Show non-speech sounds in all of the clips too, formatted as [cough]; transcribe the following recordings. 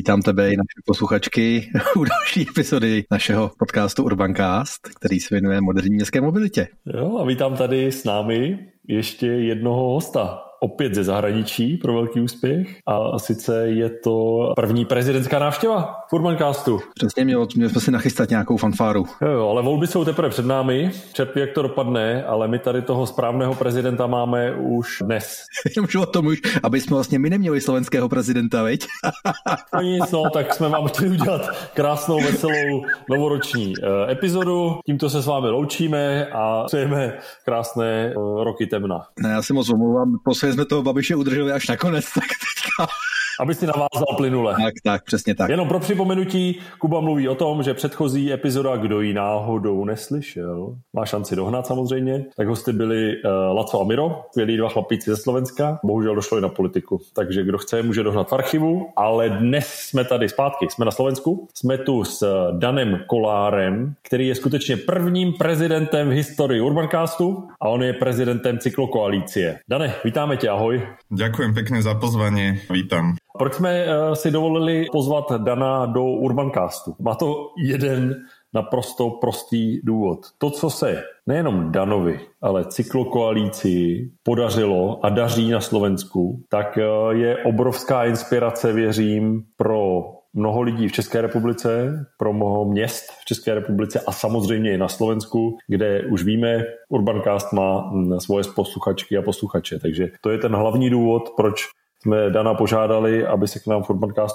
vítám tebe i naše posluchačky [laughs] u další epizody našeho podcastu Urbancast, který se věnuje moderní městské mobilitě. Jo, a vítám tady s námi ještě jednoho hosta, opět ze zahraničí pro velký úspěch a sice je to první prezidentská návštěva v Urbancastu. Přesně, měl, měli jsme si nachystat nějakou fanfáru. Jo, ale volby jsou teprve před námi, čerpí, jak to dopadne, ale my tady toho správného prezidenta máme už dnes. [laughs] Jenom o tom už, aby jsme vlastně my neměli slovenského prezidenta, veď? [laughs] no nic, no, tak jsme vám chtěli udělat krásnou, veselou novoroční uh, epizodu. Tímto se s vámi loučíme a přejeme krásné uh, roky temna. Ne, já si moc omlouvám, posledně jsme toho Babiše udrželi až nakonec, tak teďka aby si navázal plynule. Tak, tak, přesně tak. Jenom pro připomenutí, Kuba mluví o tom, že předchozí epizoda, kdo ji náhodou neslyšel, má šanci dohnat samozřejmě, tak hosty byli uh, Laco a Miro, skvělí dva chlapíci ze Slovenska, bohužel došlo i na politiku, takže kdo chce, může dohnat v archivu, ale dnes jsme tady zpátky, jsme na Slovensku, jsme tu s Danem Kolárem, který je skutečně prvním prezidentem v historii Urbancastu a on je prezidentem cyklokoalície. Dane, vítáme tě, ahoj. Ďakujem pekne za pozvanie, vítam. Proč jsme eh, si dovolili pozvat Dana do Urbancastu? Má to jeden naprosto prostý důvod. To, co se nejenom Danovi, ale cyklokoalícii podařilo a daří na Slovensku, tak eh, je obrovská inspirace, věřím, pro mnoho lidí v České republice, pro mnoho měst v České republice a samozřejmě i na Slovensku, kde už víme, Urbancast má hm, svoje posluchačky a posluchače. Takže to je ten hlavní důvod, proč jsme Dana požádali, aby se k nám v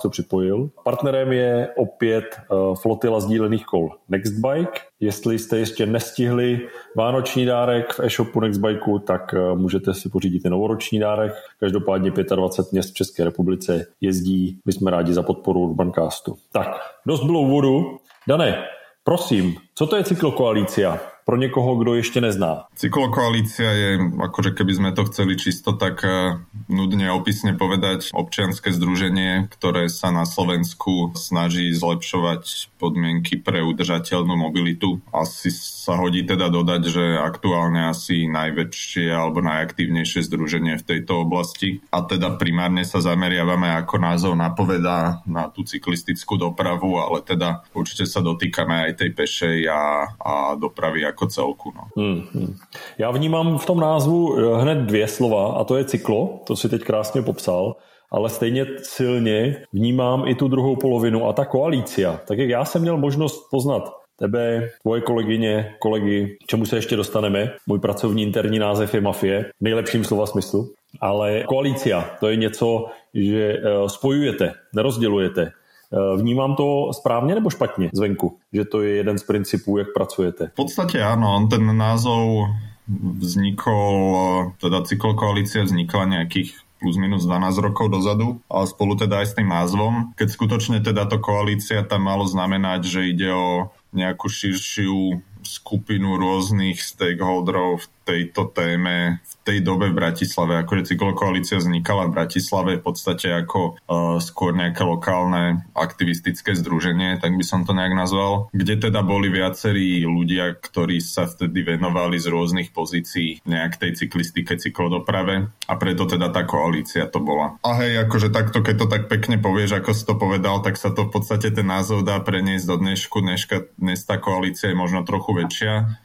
připojil. Partnerem je opět uh, flotila sdílených kol Nextbike. Jestli jste ještě nestihli vánoční dárek v e-shopu Nextbikeu, tak uh, můžete si pořídit i novoroční dárek. Každopádně 25 měst v České republice jezdí. My jsme rádi za podporu Urbancastu. Tak, dost bylo úvodu. Dane, prosím, co to je cyklokoalícia? Pro niekoho, kto ešte nezná? Cyklokoalícia je, akože keby sme to chceli čisto tak eh, nudne opisne povedať, občianske združenie, ktoré sa na Slovensku snaží zlepšovať podmienky pre udržateľnú mobilitu. Asi sa hodí teda dodať, že aktuálne asi najväčšie alebo najaktívnejšie združenie v tejto oblasti. A teda primárne sa zameriavame, ako názov napovedá, na tú cyklistickú dopravu, ale teda určite sa dotýkame aj tej pešej a, a dopravy jako celku. No. Hmm, hmm. Já vnímám v tom názvu eh, hned dvě slova a to je cyklo, to si teď krásně popsal, ale stejně silně vnímám i tu druhou polovinu a ta koalícia. Tak jak já jsem měl možnost poznat tebe, tvoje kolegyně, kolegy, čemu se ještě dostaneme. Můj pracovní interní název je Mafie, v nejlepším slova smyslu. Ale koalícia, to je něco, že eh, spojujete, nerozdělujete. Eh, vnímám to správně nebo špatně zvenku, že to je jeden z principů, jak pracujete? V podstatě ano, on ten názov vznikol, teda cyklokoalícia vznikla nejakých plus minus 12 rokov dozadu, ale spolu teda aj s tým názvom. Keď skutočne teda to koalícia tam malo znamenať, že ide o nejakú širšiu skupinu rôznych stakeholderov v tejto téme v tej dobe v Bratislave. Akože cyklokoalícia vznikala v Bratislave v podstate ako uh, skôr nejaké lokálne aktivistické združenie, tak by som to nejak nazval, kde teda boli viacerí ľudia, ktorí sa vtedy venovali z rôznych pozícií nejak tej cyklistike, cyklodoprave a preto teda tá koalícia to bola. A hej, akože takto, keď to tak pekne povieš, ako si to povedal, tak sa to v podstate ten názov dá preniesť do dnešku. Dneška, dnes tá koalícia je možno trochu väčšia,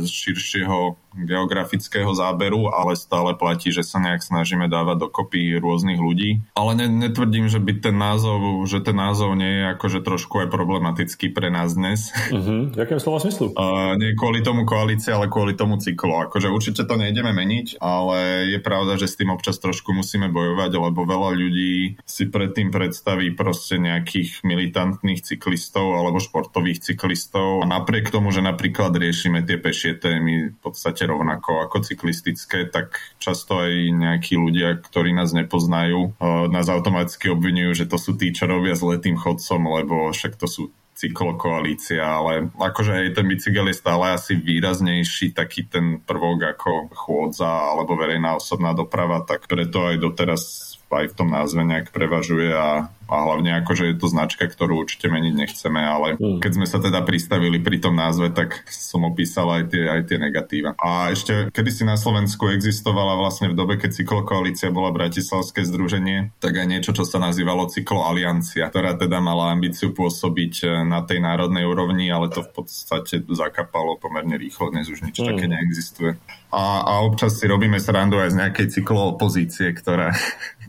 z širšieho geografického záberu, ale stále platí, že sa nejak snažíme dávať dokopy rôznych ľudí. Ale ne, netvrdím, že by ten názov, že ten názov nie je akože trošku aj problematický pre nás dnes. Uh-huh. Jakém slova smyslu? Uh, nie kvôli tomu koalície, ale kvôli tomu cyklu. Akože určite to nejdeme meniť, ale je pravda, že s tým občas trošku musíme bojovať, lebo veľa ľudí si predtým predstaví proste nejakých militantných cyklistov alebo športových cyklistov a napriek tomu, že napríklad riešime tie pešie témy v podstate podstate rovnako ako cyklistické, tak často aj nejakí ľudia, ktorí nás nepoznajú, nás automaticky obvinujú, že to sú tí, čo robia zle tým chodcom, lebo však to sú cyklokoalícia, ale akože aj ten bicykel je stále asi výraznejší taký ten prvok ako chôdza alebo verejná osobná doprava, tak preto aj doteraz aj v tom názve nejak prevažuje a, a hlavne ako, že je to značka, ktorú určite meniť nechceme, ale mm. keď sme sa teda pristavili pri tom názve, tak som opísal aj tie, aj tie negatíva. A ešte, kedy si na Slovensku existovala vlastne v dobe, keď Cyklokoalícia bola Bratislavské združenie, tak aj niečo, čo sa nazývalo Cykloaliancia, ktorá teda mala ambíciu pôsobiť e, na tej národnej úrovni, ale to v podstate zakapalo pomerne rýchlo, dnes už nič mm. také neexistuje. A, a občas si robíme srandu aj z nejakej cykloopozície, ktorá,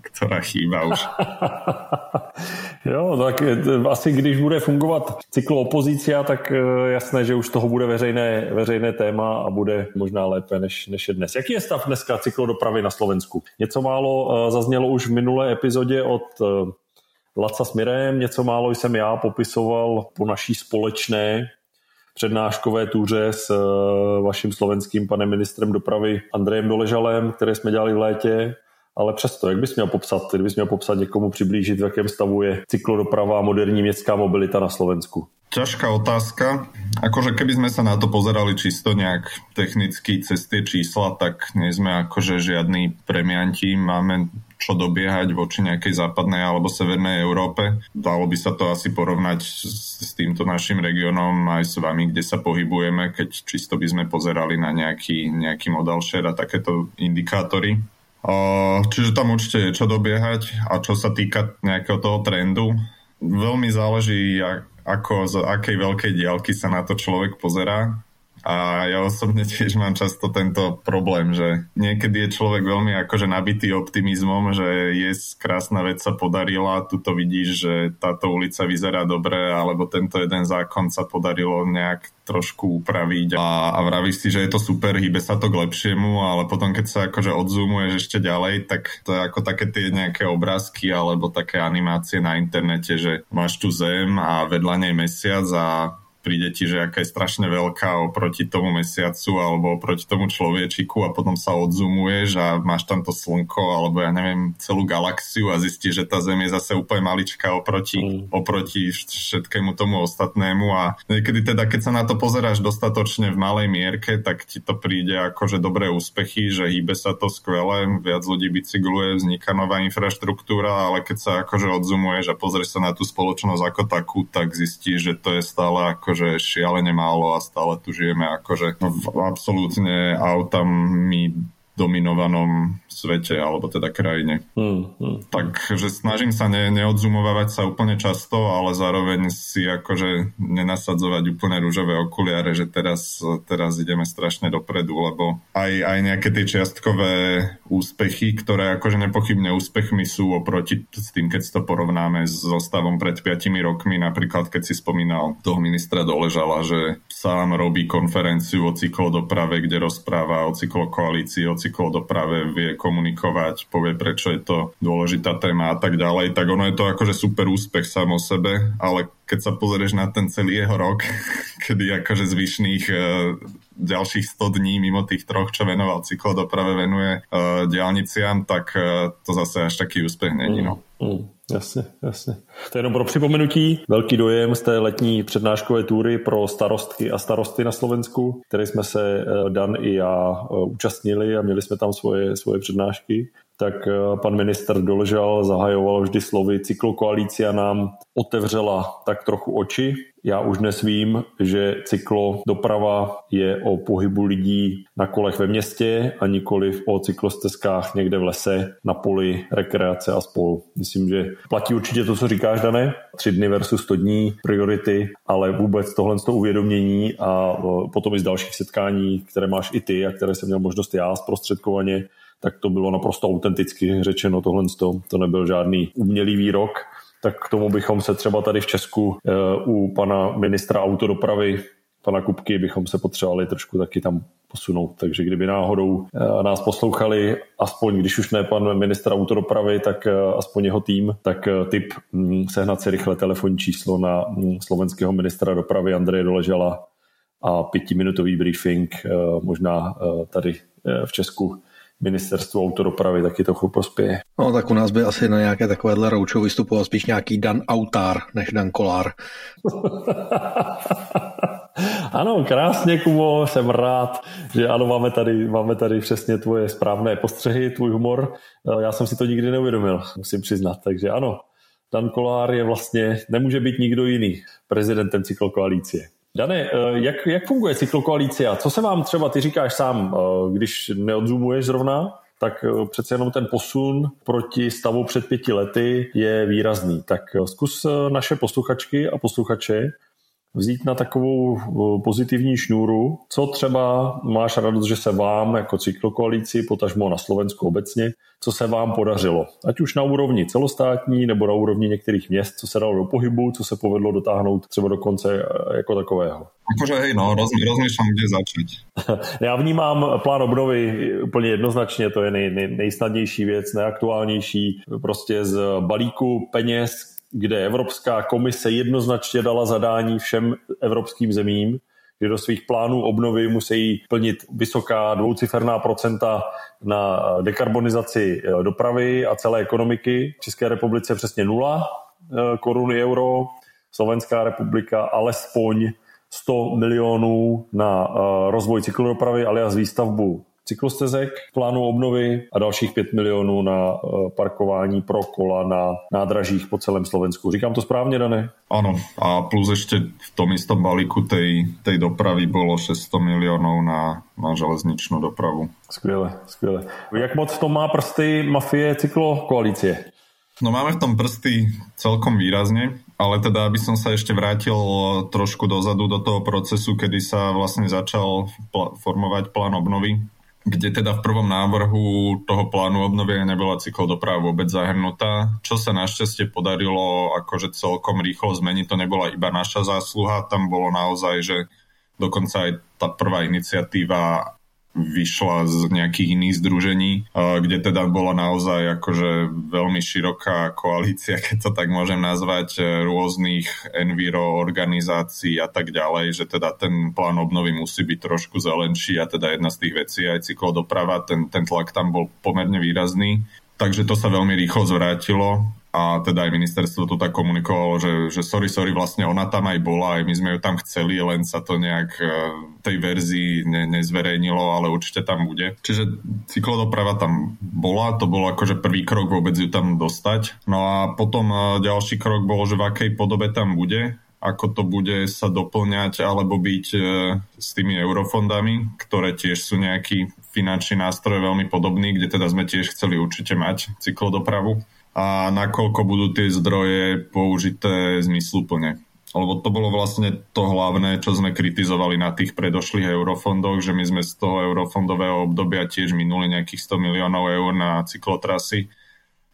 ktorá chýba už. [laughs] jo, tak asi když bude fungovat cykloopozícia, tak e, jasné, že už toho bude veřejné, veřejné téma a bude možná lépe než, než je dnes. Jaký je stav dneska cyklodopravy na Slovensku? Něco málo e, zaznělo už v minulé epizodě od Laca Smirem, něco málo jsem já popisoval po naší společné přednáškové túře s vaším slovenským panem ministrem dopravy Andrejem Doležalem, které jsme dělali v létě ale přesto, jak bys měl popsat, kdybys měl popsat někomu přiblížit, v jakém stavu je cyklodoprava a moderní městská mobilita na Slovensku? Ťažká otázka. Akože keby sme sa na to pozerali čisto nejak technicky cez tie čísla, tak nie sme akože žiadni premianti. Máme čo dobiehať voči nejakej západnej alebo severnej Európe. Dalo by sa to asi porovnať s, týmto našim regiónom aj s vami, kde sa pohybujeme, keď čisto by sme pozerali na nejaký, nejaký modal share a takéto indikátory. Čiže tam určite je čo dobiehať a čo sa týka nejakého toho trendu, veľmi záleží, ako, z akej veľkej diálky sa na to človek pozerá. A ja osobne tiež mám často tento problém, že niekedy je človek veľmi akože nabitý optimizmom, že je krásna vec sa podarila, tu to vidíš, že táto ulica vyzerá dobre, alebo tento jeden zákon sa podarilo nejak trošku upraviť. A, a vravíš si, že je to super, hýbe sa to k lepšiemu, ale potom keď sa akože odzoomuješ ešte ďalej, tak to je ako také tie nejaké obrázky alebo také animácie na internete, že máš tu zem a vedľa nej mesiac a príde ti, že aká je strašne veľká oproti tomu mesiacu alebo oproti tomu človečiku a potom sa odzumuješ a máš tam to slnko alebo ja neviem celú galaxiu a zistíš, že tá Zem je zase úplne maličká oproti, mm. oproti všetkému tomu ostatnému a niekedy teda, keď sa na to pozeráš dostatočne v malej mierke, tak ti to príde ako, že dobré úspechy, že hýbe sa to skvelé, viac ľudí bicykluje, vzniká nová infraštruktúra, ale keď sa akože odzumuješ a pozrieš sa na tú spoločnosť ako takú, tak zistíš, že to je stále ako akože šialene málo a stále tu žijeme akože v absolútne. Autami dominovanom svete alebo teda krajine. Hmm, hmm. Takže snažím sa ne, neodzumovať sa úplne často, ale zároveň si akože nenasadzovať úplne rúžové okuliare, že teraz, teraz ideme strašne dopredu, lebo aj, aj nejaké tie čiastkové úspechy, ktoré akože nepochybne úspechmi sú oproti s tým, keď si to porovnáme s zostavom pred 5 rokmi, napríklad keď si spomínal toho ministra Doležala, že sám robí konferenciu o cyklodoprave, kde rozpráva o cyklokoalícii, o cyklodoprave, vie komunikovať, povie, prečo je to dôležitá téma a tak ďalej, tak ono je to akože super úspech samo sebe, ale keď sa pozrieš na ten celý jeho rok, [laughs] kedy akože zvyšných e, ďalších 100 dní mimo tých troch, čo venoval cyklodoprave, venuje e, diálniciam, tak e, to zase až taký úspech není. No. Mm, mm. Jasně, jasně. To je jenom pro připomenutí. Velký dojem z té letní přednáškové túry pro starostky a starosty na Slovensku, které jsme se eh, Dan i já eh, účastnili a měli jsme tam svoje, svoje přednášky tak eh, pan minister Dolžal zahajoval vždy slovy cyklokoalícia nám otevřela tak trochu oči. Já už dnes vím, že cyklo doprava je o pohybu lidí na kolech ve městě a nikoli o cyklostezkách někde v lese, na poli, rekreace a spolu. Myslím, že platí určitě to, co říkáš, Dané. Tři dny versus 100 dní, priority, ale vůbec tohle to uvědomění a eh, potom i z dalších setkání, které máš i ty a které jsem měl možnost já zprostředkovaně tak to bylo naprosto autenticky řečeno tohle. To nebyl žádný umělý výrok. Tak k tomu bychom se třeba tady v Česku eh, u pana ministra autodopravy pana Kupky bychom se potřebovali trošku taky tam posunout. Takže kdyby náhodou eh, nás poslouchali, aspoň když už ne pan ministr autodopravy, tak eh, aspoň jeho tým, tak tip hm, sehnat si rychle telefonní číslo na hm, slovenského ministra dopravy Andreje Doležala a pětiminutový briefing možná tady v Česku ministerstvu autodopravy taky trochu prospěje. No tak u nás by asi na nějaké takovéhle roučo vystupoval spíš nějaký Dan Autár než Dan Kolár. [laughs] Ano, krásně, Kubo, jsem rád, že ano, máme tady, máme tady přesně tvoje správné postřehy, tvůj humor. Já jsem si to nikdy neuvědomil, musím přiznat. Takže ano, Dan Kolár je vlastně, nemůže být nikdo jiný prezidentem cyklokoalície. Dane, jak, jak funguje cyklokoalícia? Co se vám třeba, ty říkáš sám, když neodzumuješ zrovna, tak přece jenom ten posun proti stavu před pěti lety je výrazný. Tak zkus naše posluchačky a posluchače vzít na takovou pozitivní šňůru. Co třeba máš radost, že se vám jako cyklokoalici, potažmo na Slovensku obecně, co se vám podařilo? Ať už na úrovni celostátní nebo na úrovni některých měst, co se dalo do pohybu, co se povedlo dotáhnout třeba do konce e, jako takového. Akože hej, no, roz, rozmýšľam, kde začať. [laughs] Já vnímám plán obnovy úplně jednoznačně, to je nej, nej, nejsnadnější věc, nejaktuálnější, prostě z balíku peněz, kde Evropská komise jednoznačně dala zadání všem evropským zemím, že do svých plánů obnovy musí plnit vysoká dvouciferná procenta na dekarbonizaci eh, dopravy a celé ekonomiky. V České republice přesně nula eh, koruny euro, Slovenská republika alespoň 100 milionů na eh, rozvoj cyklodopravy alias výstavbu cyklostezek, plánu obnovy a dalších 5 milionů na eh, parkování pro kola na nádražích po celém Slovensku. Říkám to správně, Dané? Áno, a plus ešte v tom istom balíku tej, tej dopravy bolo 600 miliónov na, na železničnú dopravu. Skvěle, skvěle. Jak moc to má prsty mafie cyklokoalície? No máme v tom prsty celkom výrazne, ale teda aby som sa ešte vrátil trošku dozadu do toho procesu, kedy sa vlastne začal pl- formovať plán obnovy kde teda v prvom návrhu toho plánu obnovenia nebola cyklodoprava vôbec zahrnutá, čo sa našťastie podarilo akože celkom rýchlo zmeniť, to nebola iba naša zásluha, tam bolo naozaj, že dokonca aj tá prvá iniciatíva vyšla z nejakých iných združení, kde teda bola naozaj akože veľmi široká koalícia, [laughs] keď to tak môžem nazvať, e, rôznych enviro organizácií a tak ďalej, že teda ten plán obnovy musí byť trošku zelenší a teda jedna z tých vecí aj cyklodoprava, ten, ten tlak tam bol pomerne výrazný. Takže to sa veľmi rýchlo zvrátilo a teda aj ministerstvo to tak komunikovalo, že, že sorry, sorry, vlastne ona tam aj bola, aj my sme ju tam chceli, len sa to nejak e, tej verzii ne, nezverejnilo, ale určite tam bude. Čiže cyklodoprava tam bola, to bol akože prvý krok vôbec ju tam dostať. No a potom e, ďalší krok bol, že v akej podobe tam bude, ako to bude sa doplňať alebo byť e, s tými eurofondami, ktoré tiež sú nejaký finančný nástroj veľmi podobný, kde teda sme tiež chceli určite mať cyklodopravu a nakoľko budú tie zdroje použité zmysluplne. Lebo to bolo vlastne to hlavné, čo sme kritizovali na tých predošlých eurofondoch, že my sme z toho eurofondového obdobia tiež minuli nejakých 100 miliónov eur na cyklotrasy,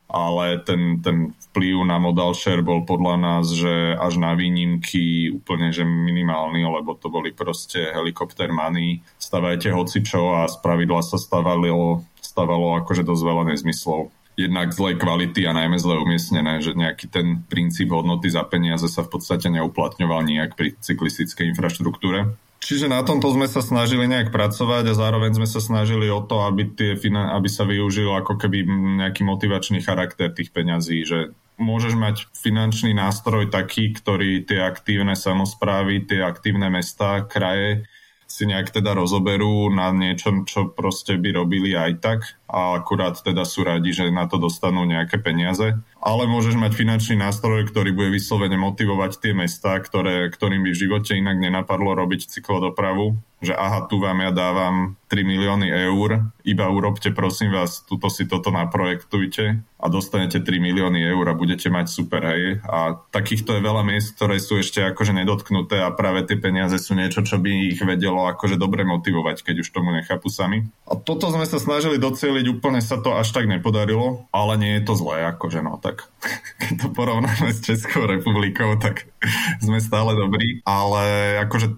ale ten, ten vplyv na modal share bol podľa nás, že až na výnimky úplne že minimálny, lebo to boli proste helikopter money, stavajte hocičo a z pravidla sa stavalo, stavalo akože dosť veľa nezmyslov jednak zlej kvality a najmä zle umiestnené, že nejaký ten princíp hodnoty za peniaze sa v podstate neuplatňoval nejak pri cyklistickej infraštruktúre. Čiže na tomto sme sa snažili nejak pracovať a zároveň sme sa snažili o to, aby, tie, aby sa využil ako keby nejaký motivačný charakter tých peňazí, že môžeš mať finančný nástroj taký, ktorý tie aktívne samozprávy, tie aktívne mesta, kraje si nejak teda rozoberú na niečom, čo proste by robili aj tak a akurát teda sú radi, že na to dostanú nejaké peniaze. Ale môžeš mať finančný nástroj, ktorý bude vyslovene motivovať tie mesta, ktoré, ktorým by v živote inak nenapadlo robiť cyklodopravu, že aha, tu vám ja dávam 3 milióny eur, iba urobte prosím vás, tuto si toto naprojektujte a dostanete 3 milióny eur a budete mať super, hej. A takýchto je veľa miest, ktoré sú ešte akože nedotknuté a práve tie peniaze sú niečo, čo by ich vedelo akože dobre motivovať, keď už tomu nechápu sami. A toto sme sa snažili docieliť, úplne sa to až tak nepodarilo, ale nie je to zlé, akože no, tak [laughs] keď to porovnáme s Českou republikou, tak sme stále dobrí, ale akože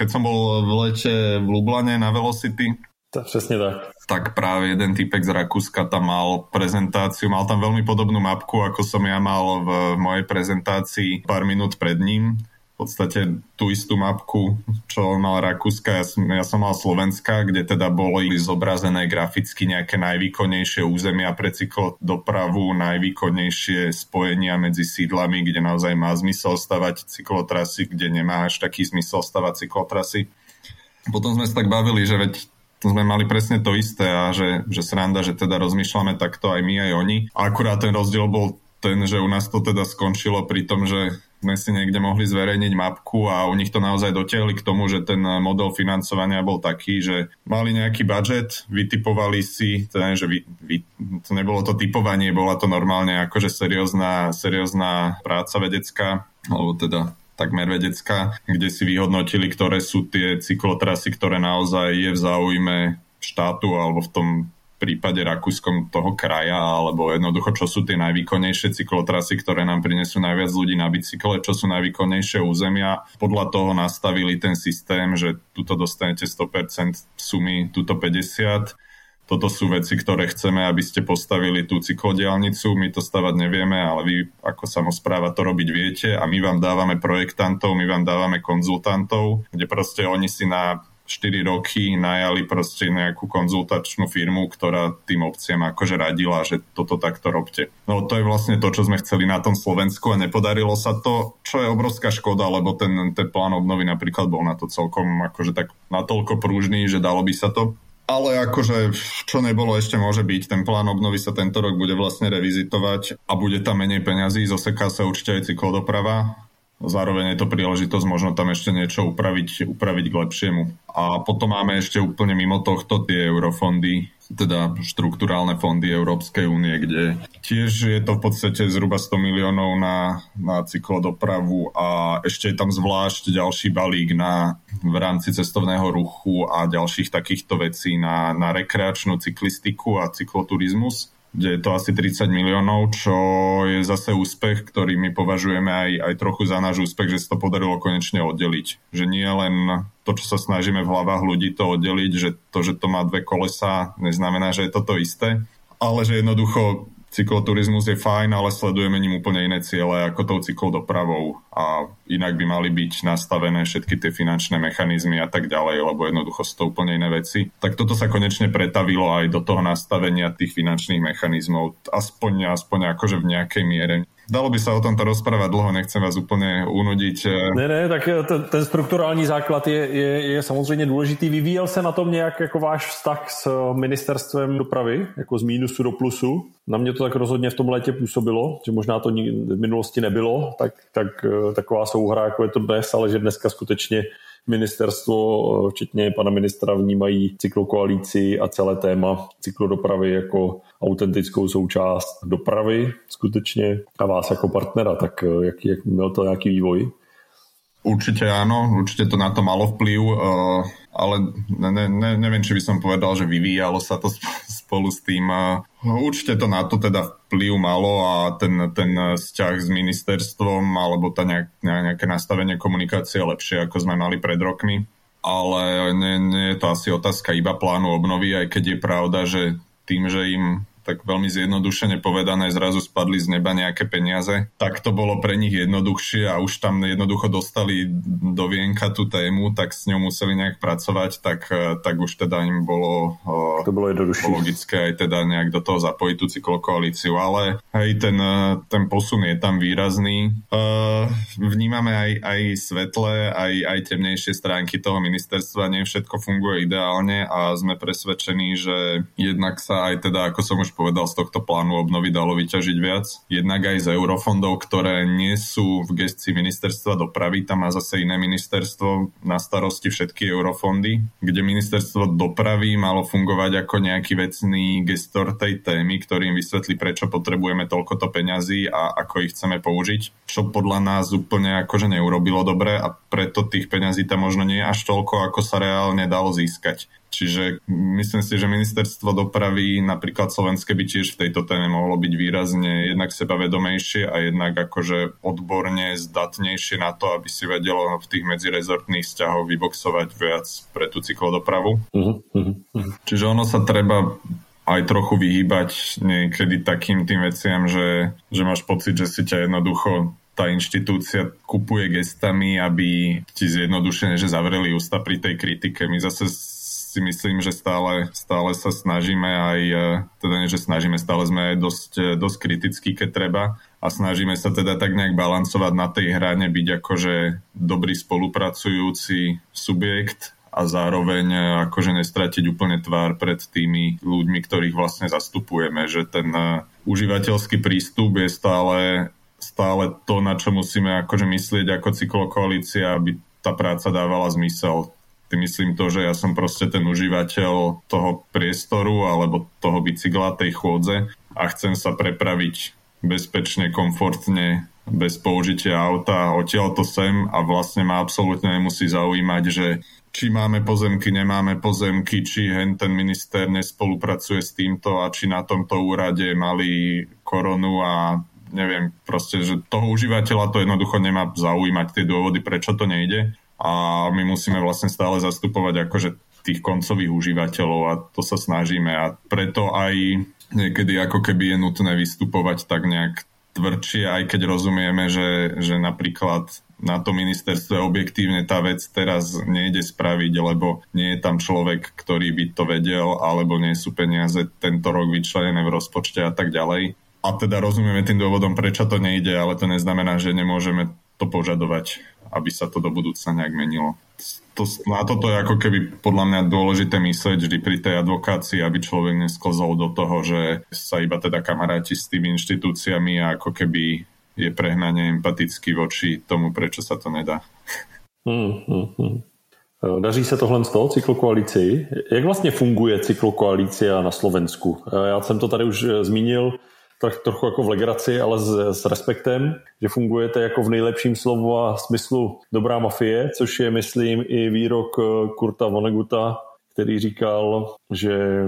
keď som bol v lete v Lublane na Velocity, to přesně tak. Tak práve jeden typek z Rakúska tam mal prezentáciu, mal tam veľmi podobnú mapku, ako som ja mal v mojej prezentácii pár minút pred ním. Podstate tú istú mapku, čo mal Rakúska, ja som, ja som mal Slovenska, kde teda boli zobrazené graficky nejaké najvýkonnejšie územia pre cyklodopravu, najvýkonnejšie spojenia medzi sídlami, kde naozaj má zmysel stavať cyklotrasy, kde nemá až taký zmysel stavať cyklotrasy. Potom sme sa tak bavili, že veď sme mali presne to isté a že, že sranda, že teda rozmýšľame takto aj my, aj oni. A akurát ten rozdiel bol ten, že u nás to teda skončilo pri tom, že sme si niekde mohli zverejniť mapku a u nich to naozaj dotiahli k tomu, že ten model financovania bol taký, že mali nejaký budget, vytipovali si, teda, že vy, vy, to nebolo to typovanie, bola to normálne akože seriózna, seriózna práca vedecká, alebo teda takmer vedecká, kde si vyhodnotili, ktoré sú tie cyklotrasy, ktoré naozaj je v záujme štátu alebo v tom prípade Rakúskom toho kraja, alebo jednoducho, čo sú tie najvýkonnejšie cyklotrasy, ktoré nám prinesú najviac ľudí na bicykle, čo sú najvýkonnejšie územia. Podľa toho nastavili ten systém, že tuto dostanete 100% sumy, tuto 50%. Toto sú veci, ktoré chceme, aby ste postavili tú cyklodialnicu. My to stavať nevieme, ale vy ako samozpráva to robiť viete a my vám dávame projektantov, my vám dávame konzultantov, kde proste oni si na 4 roky najali proste nejakú konzultačnú firmu, ktorá tým obciam akože radila, že toto takto robte. No to je vlastne to, čo sme chceli na tom Slovensku a nepodarilo sa to, čo je obrovská škoda, lebo ten, ten plán obnovy napríklad bol na to celkom akože tak natoľko prúžný, že dalo by sa to. Ale akože čo nebolo ešte môže byť, ten plán obnovy sa tento rok bude vlastne revizitovať a bude tam menej peňazí, zoseká sa určite aj cyklodoprava, Zároveň je to príležitosť možno tam ešte niečo upraviť, upraviť k lepšiemu. A potom máme ešte úplne mimo tohto tie eurofondy, teda štruktúrálne fondy Európskej únie, kde tiež je to v podstate zhruba 100 miliónov na, na cyklodopravu a ešte je tam zvlášť ďalší balík na, v rámci cestovného ruchu a ďalších takýchto vecí na, na rekreačnú cyklistiku a cykloturizmus kde je to asi 30 miliónov, čo je zase úspech, ktorý my považujeme aj, aj trochu za náš úspech, že sa to podarilo konečne oddeliť. Že nie len to, čo sa snažíme v hlavách ľudí to oddeliť, že to, že to má dve kolesa, neznamená, že je to to isté, ale že jednoducho cykloturizmus je fajn, ale sledujeme ním úplne iné ciele ako tou cyklodopravou a inak by mali byť nastavené všetky tie finančné mechanizmy a tak ďalej, lebo jednoducho sú to úplne iné veci. Tak toto sa konečne pretavilo aj do toho nastavenia tých finančných mechanizmov, aspoň, aspoň akože v nejakej miere. Dalo by sa o tomto rozprávať dlouho, nechcem vás úplně unudit. Ne, ne, tak ten, ten strukturální základ je, je, je samozřejmě důležitý. Vyvíjel se na tom nějak jako váš vztah s ministerstvem dopravy, jako z mínusu do plusu? Na mě to tak rozhodně v tom létě působilo, že možná to v minulosti nebylo, tak, tak taková souhra, jako je to dnes, ale že dneska skutečně ministerstvo, včetně pana ministra, vnímají cyklokoalíci a celé téma cyklodopravy jako autentickou součást dopravy skutečně a vás jako partnera, tak jak, jak měl to nějaký vývoj? Určite áno, určite to na to malo vplyv, uh, ale ne, ne, neviem, či by som povedal, že vyvíjalo sa to [laughs] spolu s tým. Uh, určite to na to teda vplyv malo a ten, ten vzťah s ministerstvom alebo tá nejak, nejaké nastavenie komunikácie lepšie, ako sme mali pred rokmi. Ale nie, nie je to asi otázka iba plánu obnovy, aj keď je pravda, že tým, že im tak veľmi zjednodušene povedané, zrazu spadli z neba nejaké peniaze, tak to bolo pre nich jednoduchšie a už tam jednoducho dostali do vienka tú tému, tak s ňou museli nejak pracovať, tak, tak už teda im bolo, to bolo logické aj teda nejak do toho zapojiť tú cyklokoalíciu, ale hej, ten, ten posun je tam výrazný. Vnímame aj, aj svetlé, aj, aj temnejšie stránky toho ministerstva, nie všetko funguje ideálne a sme presvedčení, že jednak sa aj teda, ako som už povedal, z tohto plánu obnovy dalo vyťažiť viac. Jednak aj z eurofondov, ktoré nie sú v gestii ministerstva dopravy, tam má zase iné ministerstvo na starosti všetky eurofondy, kde ministerstvo dopravy malo fungovať ako nejaký vecný gestor tej témy, ktorým vysvetlí, prečo potrebujeme toľkoto peňazí a ako ich chceme použiť, čo podľa nás úplne akože neurobilo dobre a preto tých peňazí tam možno nie až toľko, ako sa reálne dalo získať. Čiže myslím si, že ministerstvo dopravy napríklad slovenské by tiež v tejto téme mohlo byť výrazne jednak sebavedomejšie a jednak akože odborne zdatnejšie na to, aby si vedelo v tých medzirezortných vzťahoch vyboxovať viac pre tú cyklodopravu. Uh-huh, uh-huh. Čiže ono sa treba aj trochu vyhýbať niekedy takým tým veciam, že, že máš pocit, že si ťa jednoducho tá inštitúcia kupuje gestami, aby ti zjednodušene, že zavreli ústa pri tej kritike. My zase si myslím, že stále, stále sa snažíme aj, e, teda nie, že snažíme, stále sme aj dosť, e, dosť kritickí, keď treba a snažíme sa teda tak nejak balancovať na tej hrane, byť akože dobrý spolupracujúci subjekt a zároveň e, akože nestratiť úplne tvár pred tými ľuďmi, ktorých vlastne zastupujeme, že ten užívateľský prístup je stále stále to, na čo musíme akože myslieť ako cyklokoalícia, aby tá práca dávala zmysel. Tým myslím to, že ja som proste ten užívateľ toho priestoru alebo toho bicykla, tej chôdze a chcem sa prepraviť bezpečne, komfortne, bez použitia auta. Odtiaľ to sem a vlastne ma absolútne nemusí zaujímať, že či máme pozemky, nemáme pozemky, či hen ten minister nespolupracuje s týmto a či na tomto úrade mali koronu a neviem, proste, že toho užívateľa to jednoducho nemá zaujímať tie dôvody, prečo to nejde a my musíme vlastne stále zastupovať akože tých koncových užívateľov a to sa snažíme. A preto aj niekedy ako keby je nutné vystupovať tak nejak tvrdšie, aj keď rozumieme, že, že napríklad na to ministerstve objektívne tá vec teraz nejde spraviť, lebo nie je tam človek, ktorý by to vedel, alebo nie sú peniaze tento rok vyčlenené v rozpočte a tak ďalej. A teda rozumieme tým dôvodom, prečo to nejde, ale to neznamená, že nemôžeme to požadovať, aby sa to do budúcna nejak menilo. To, na toto je ako keby podľa mňa dôležité myslieť vždy pri tej advokácii, aby človek nesklzol do toho, že sa iba teda kamaráti s tými inštitúciami a ako keby je prehnanie empatický voči tomu, prečo sa to nedá. Hmm, hmm, hmm. Daří se tohle z toho cyklokoalici? Jak vlastně funguje cyklokoalícia na Slovensku? Já jsem to tady už zmínil, tak trochu jako v legraci, ale s, s respektem, že fungujete jako v nejlepším slovu a smyslu dobrá mafie, což je, myslím, i výrok eh, Kurta Voneguta, který říkal, že e,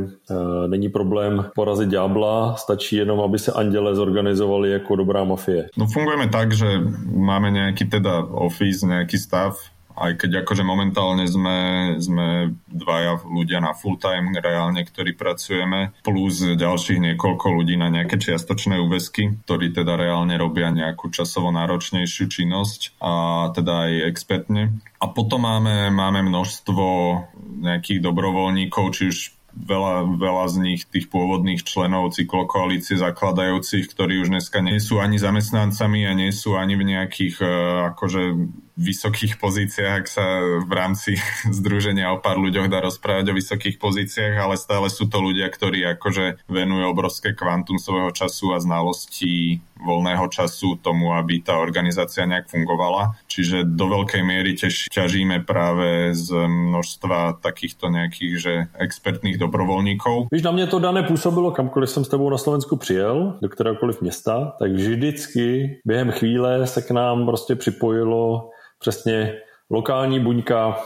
není problém porazit ďábla, stačí jenom, aby se anděle zorganizovali jako dobrá mafie. No fungujeme tak, že máme nejaký teda office, nejaký stav, aj keď akože momentálne sme, sme dvaja ľudia na full time reálne, ktorí pracujeme, plus ďalších niekoľko ľudí na nejaké čiastočné úvesky, ktorí teda reálne robia nejakú časovo náročnejšiu činnosť a teda aj expertne. A potom máme, máme množstvo nejakých dobrovoľníkov, či už veľa, veľa z nich, tých pôvodných členov cyklokoalície zakladajúcich, ktorí už dneska nie sú ani zamestnancami a nie sú ani v nejakých uh, akože vysokých pozíciách, ak sa v rámci [laughs] združenia o pár ľuďoch dá rozprávať o vysokých pozíciách, ale stále sú to ľudia, ktorí akože venujú obrovské kvantum svojho času a znalostí voľného času tomu, aby tá organizácia nejak fungovala. Čiže do veľkej miery tiež ťažíme práve z množstva takýchto nejakých že expertných dobrovolníkov. Víš, na mě to dané působilo, kamkoliv jsem s tebou na Slovensku přijel, do kteréhokoliv města, tak vždycky během chvíle se k nám prostě připojilo přesně lokální buňka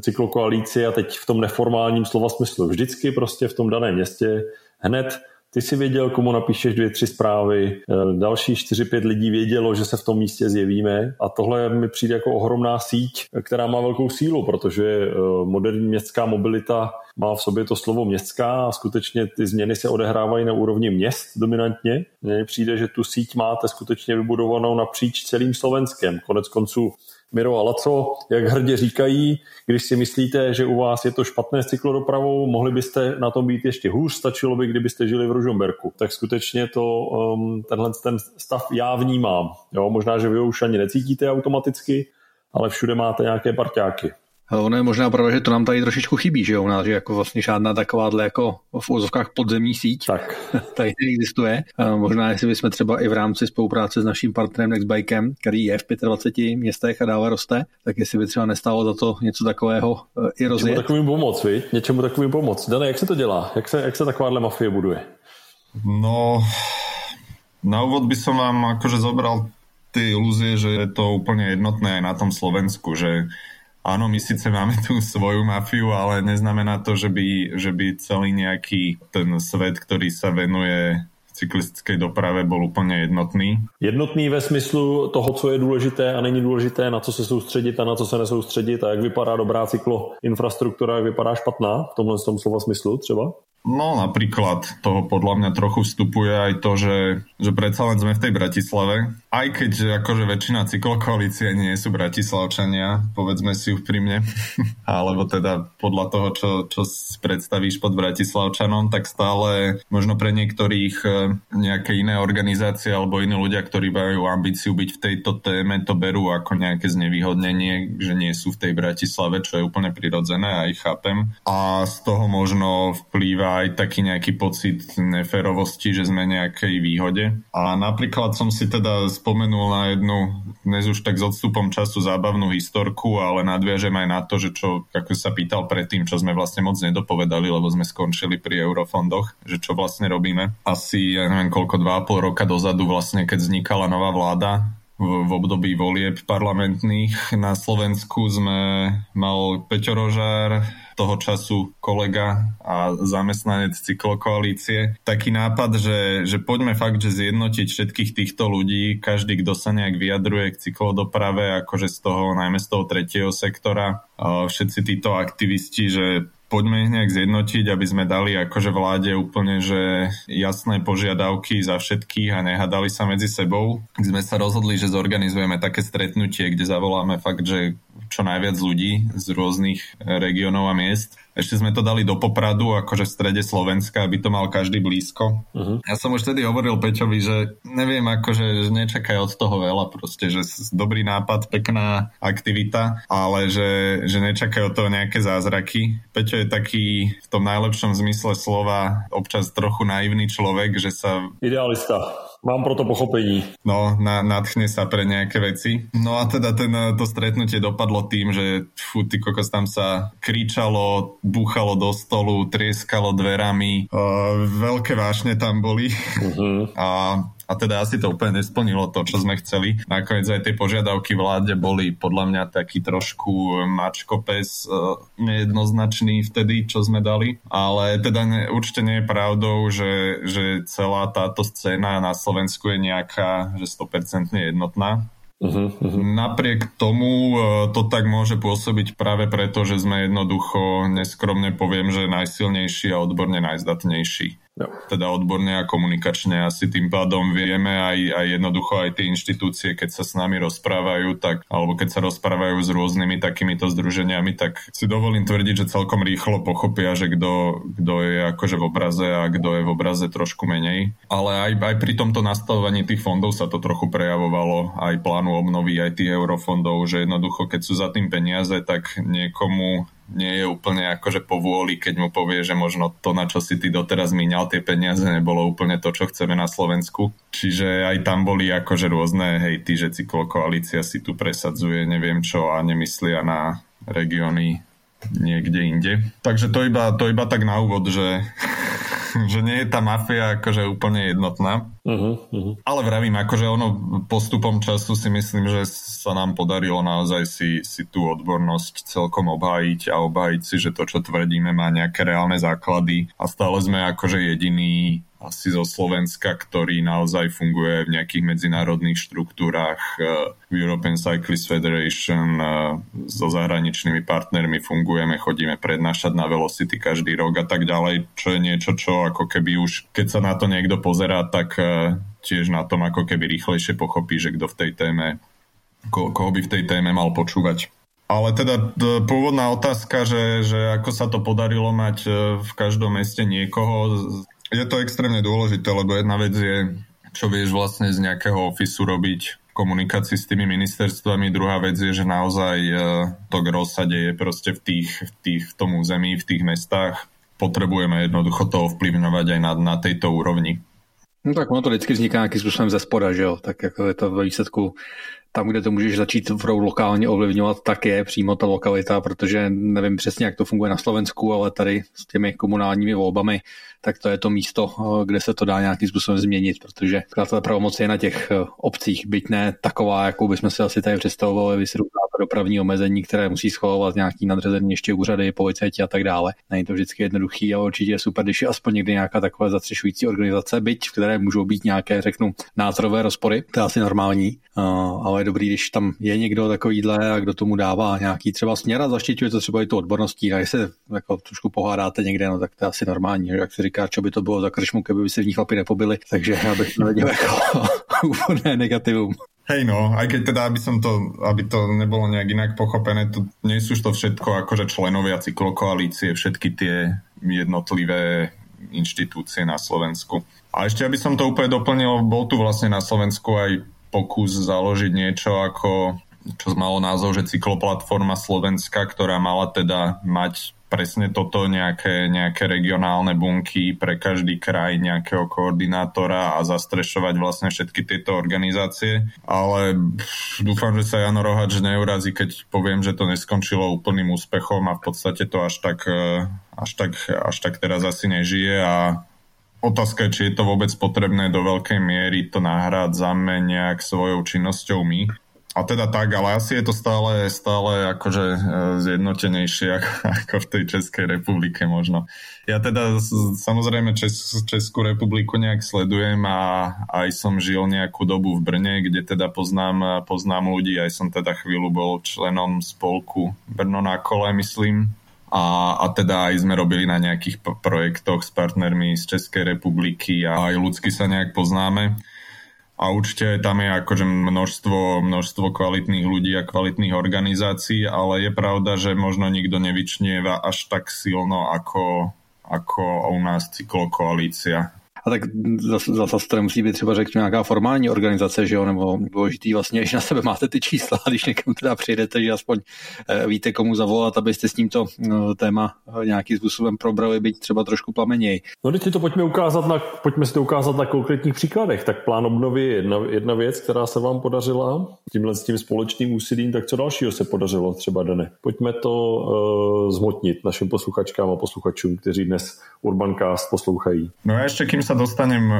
cyklokoalície a teď v tom neformálním slova smyslu. Vždycky prostě v tom daném městě hned ty si věděl, komu napíšeš dvě, tři zprávy, eh, další čtyři, pět lidí vědělo, že se v tom místě zjevíme a tohle mi přijde jako ohromná síť, která má velkou sílu, protože eh, moderní městská mobilita má v sobě to slovo městská a skutečně ty změny se odehrávají na úrovni měst dominantně. Mně přijde, že tu síť máte skutečně vybudovanou napříč celým Slovenskem. Konec konců Miro a Laco, jak hrdě říkají, když si myslíte, že u vás je to špatné s cyklodopravou, mohli byste na tom být ještě hůř, stačilo by, kdybyste žili v Ružomberku. Tak skutečně to, um, tenhle ten stav já vnímám. Jo, možná, že vy už ani necítíte automaticky, ale všude máte nějaké parťáky. Ono je možná pravda, že to nám tady trošičku chybí, že jo, u nás, že jako vlastně žádná takováhle jako v úzovkách podzemní síť tak. [laughs] tady neexistuje. Možná, jestli bychom třeba i v rámci spolupráce s naším partnerem Nextbikem, který je v 25 městech a dále roste, tak jestli by třeba nestálo za to něco takového e, i rozjet. Něčemu takovým pomoc, vy? Něčemu takovým pomoc. Dane, jak se to dělá? Jak se, jak se takováhle mafie buduje? No, na úvod by som vám akože zobral tie ilúzie, že je to úplne jednotné aj na tom Slovensku, že áno, my síce máme tú svoju mafiu, ale neznamená to, že by, že by celý nejaký ten svet, ktorý sa venuje cyklistickej doprave bol úplně jednotný. Jednotný ve smyslu toho, co je důležité a není důležité, na co se soustředit a na co se nesoustředit a jak vypadá dobrá cyklo infrastruktura, jak vypadá špatná v tomhle tom slova smyslu třeba? No napríklad toho podľa mňa trochu vstupuje aj to, že, že predsa len sme v tej Bratislave aj keď akože väčšina cyklokoalície nie sú bratislavčania, povedzme si úprimne, [laughs] alebo teda podľa toho, čo, čo si predstavíš pod bratislavčanom, tak stále možno pre niektorých e, nejaké iné organizácie alebo iní ľudia, ktorí majú ambíciu byť v tejto téme, to berú ako nejaké znevýhodnenie, že nie sú v tej Bratislave, čo je úplne prirodzené, aj chápem. A z toho možno vplýva aj taký nejaký pocit neférovosti, že sme nejakej výhode. A napríklad som si teda spomenul na jednu, dnes už tak s odstupom času zábavnú historku, ale nadviažem aj na to, že čo, ako sa pýtal predtým, čo sme vlastne moc nedopovedali, lebo sme skončili pri eurofondoch, že čo vlastne robíme. Asi, ja neviem koľko, dva pol roka dozadu vlastne, keď vznikala nová vláda, v, v období volieb parlamentných na Slovensku sme mal Peťo Rožár, toho času kolega a zamestnanec cyklokoalície. Taký nápad, že, že poďme fakt, že zjednotiť všetkých týchto ľudí, každý, kto sa nejak vyjadruje k cyklodoprave, akože z toho, najmä z toho tretieho sektora, všetci títo aktivisti, že poďme ich nejak zjednotiť, aby sme dali akože vláde úplne, že jasné požiadavky za všetkých a nehadali sa medzi sebou. Sme sa rozhodli, že zorganizujeme také stretnutie, kde zavoláme fakt, že čo najviac ľudí z rôznych regiónov a miest ešte sme to dali do Popradu, akože v strede Slovenska, aby to mal každý blízko. Uh-huh. Ja som už vtedy hovoril Peťovi, že neviem, akože že nečakaj od toho veľa proste, že dobrý nápad, pekná aktivita, ale že, že nečakaj od toho nejaké zázraky. Peťo je taký v tom najlepšom zmysle slova občas trochu naivný človek, že sa... Idealista. Mám pro to pochopení. No, na, nadchne sa pre nejaké veci. No a teda ten, to stretnutie dopadlo tým, že fú, ty kokos tam sa kričalo, búchalo do stolu, trieskalo dverami. Uh, veľké vášne tam boli. Uh-huh. A a teda asi to úplne nesplnilo to, čo sme chceli. Nakoniec aj tie požiadavky vláde boli podľa mňa taký trošku mačkopes uh, nejednoznačný vtedy, čo sme dali. Ale teda ne, určite nie je pravdou, že, že celá táto scéna na Slovensku je nejaká, že 100% jednotná. Uh-huh, uh-huh. Napriek tomu uh, to tak môže pôsobiť práve preto, že sme jednoducho neskromne poviem, že najsilnejší a odborne najzdatnejší. Teda odborne a komunikačne asi tým pádom vieme aj, aj jednoducho aj tie inštitúcie, keď sa s nami rozprávajú, tak, alebo keď sa rozprávajú s rôznymi takýmito združeniami, tak si dovolím tvrdiť, že celkom rýchlo pochopia, že kto, kto je akože v obraze a kto je v obraze trošku menej. Ale aj, aj pri tomto nastavovaní tých fondov sa to trochu prejavovalo, aj plánu obnovy, aj tých eurofondov, že jednoducho, keď sú za tým peniaze, tak niekomu nie je úplne akože povôli, keď mu povie, že možno to, na čo si ty doteraz míňal tie peniaze, nebolo úplne to, čo chceme na Slovensku. Čiže aj tam boli akože rôzne hejty, že cyklokoalícia si tu presadzuje neviem čo a nemyslia na regióny niekde inde. Takže to iba, to iba tak na úvod, že [laughs] že nie je tá mafia akože úplne jednotná. Uh-huh, uh-huh. Ale vravím, akože ono postupom času si myslím, že sa nám podarilo naozaj si, si tú odbornosť celkom obhájiť a obhájiť si, že to, čo tvrdíme, má nejaké reálne základy a stále sme akože jediný asi zo Slovenska, ktorý naozaj funguje v nejakých medzinárodných štruktúrach v eh, European Cyclist Federation eh, so zahraničnými partnermi fungujeme, chodíme prednášať na Velocity každý rok a tak ďalej, čo je niečo, čo ako keby už, keď sa na to niekto pozerá, tak eh, tiež na tom ako keby rýchlejšie pochopí, že kto v tej téme, ko, koho by v tej téme mal počúvať. Ale teda pôvodná otázka, že, že ako sa to podarilo mať v každom meste niekoho, je to extrémne dôležité, lebo jedna vec je, čo vieš vlastne z nejakého ofisu robiť komunikácii s tými ministerstvami. Druhá vec je, že naozaj e, to gro sa deje proste v, tých, v, tých, v tom území, v tých mestách. Potrebujeme jednoducho to ovplyvňovať aj na, na tejto úrovni. No tak ono to vždycky vzniká nějakým způsobem ze spoda, že jo? Tak jako je to ve výsledku tam, kde to můžeš začít opravdu lokálně ovlivňovat, tak je přímo ta lokalita, protože nevím přesně, jak to funguje na Slovensku, ale tady s těmi komunálními volbami, tak to je to místo, kde se to dá nějakým způsobem změnit, protože ta pravomoc je na těch obcích, byť ne taková, jakou bychom si asi tady představovali, vy si dopravní omezení, které musí schvalovat nějaký nadřazený ještě úřady, policajti a tak dále. Není to vždycky jednoduchý, ale určitě je super, když je aspoň někdy nějaká taková zastřešující organizace, byť v které můžou být nějaké, řeknu, názorové rozpory, to je asi normální, ale je dobrý, když tam je někdo takovýhle a kdo tomu dává nějaký třeba směr a zaštiťuje to třeba i tu odborností, a když se jako trošku pohádáte někde, no tak to je asi normální, že jak se říká, co by to bylo za kršmu, kdyby se v ní chlapi nepobili, takže já bych neviděl jako [laughs] úplné negativum. Hej no, aj keď teda, aby som to, aby to nebolo nejak inak pochopené, to nie sú to všetko akože členovia cyklokoalície, všetky tie jednotlivé inštitúcie na Slovensku. A ešte, aby som to úplne doplnil, bol tu vlastne na Slovensku aj pokus založiť niečo ako, čo malo názov, že cykloplatforma Slovenska, ktorá mala teda mať presne toto, nejaké, nejaké regionálne bunky pre každý kraj, nejakého koordinátora a zastrešovať vlastne všetky tieto organizácie. Ale pff, dúfam, že sa Jano Rohač neurazí, keď poviem, že to neskončilo úplným úspechom a v podstate to až tak, e, až tak, až tak teraz asi nežije a Otázka je, či je to vôbec potrebné do veľkej miery to nahrádzame nejak svojou činnosťou my. A teda tak, ale asi je to stále, stále akože e, zjednotenejšie [laughs] ako, v tej Českej republike možno. Ja teda samozrejme Čes, Českú republiku nejak sledujem a aj som žil nejakú dobu v Brne, kde teda poznám, poznám ľudí, aj som teda chvíľu bol členom spolku Brno na kole, myslím. A, a teda aj sme robili na nejakých projektoch s partnermi z Českej republiky a aj ľudsky sa nejak poznáme a určite tam je akože množstvo, množstvo kvalitných ľudí a kvalitných organizácií, ale je pravda, že možno nikto nevyčnieva až tak silno ako, ako u nás cyklokoalícia. A tak zase, zase to nemusí být třeba řekněme nějaká formální organizace, že jo, nebo důležitý vlastně, když na sebe máte ty čísla, když někam teda přijedete, že aspoň eh, víte, komu zavolat, abyste s tímto eh, téma eh, nějakým způsobem probrali, být třeba trošku plameněji. No teď si to pojďme ukázat na, pojďme si to ukázat na konkrétních příkladech. Tak plán obnovy je jedna, jedna věc, která se vám podařila tímhle s tím společným úsilím, tak co dalšího se podařilo třeba Dane? Pojďme to uh, zmotnit našim posluchačkám a posluchačům, kteří dnes Urbancast poslouchají. No a ještě kým sa dostanem e,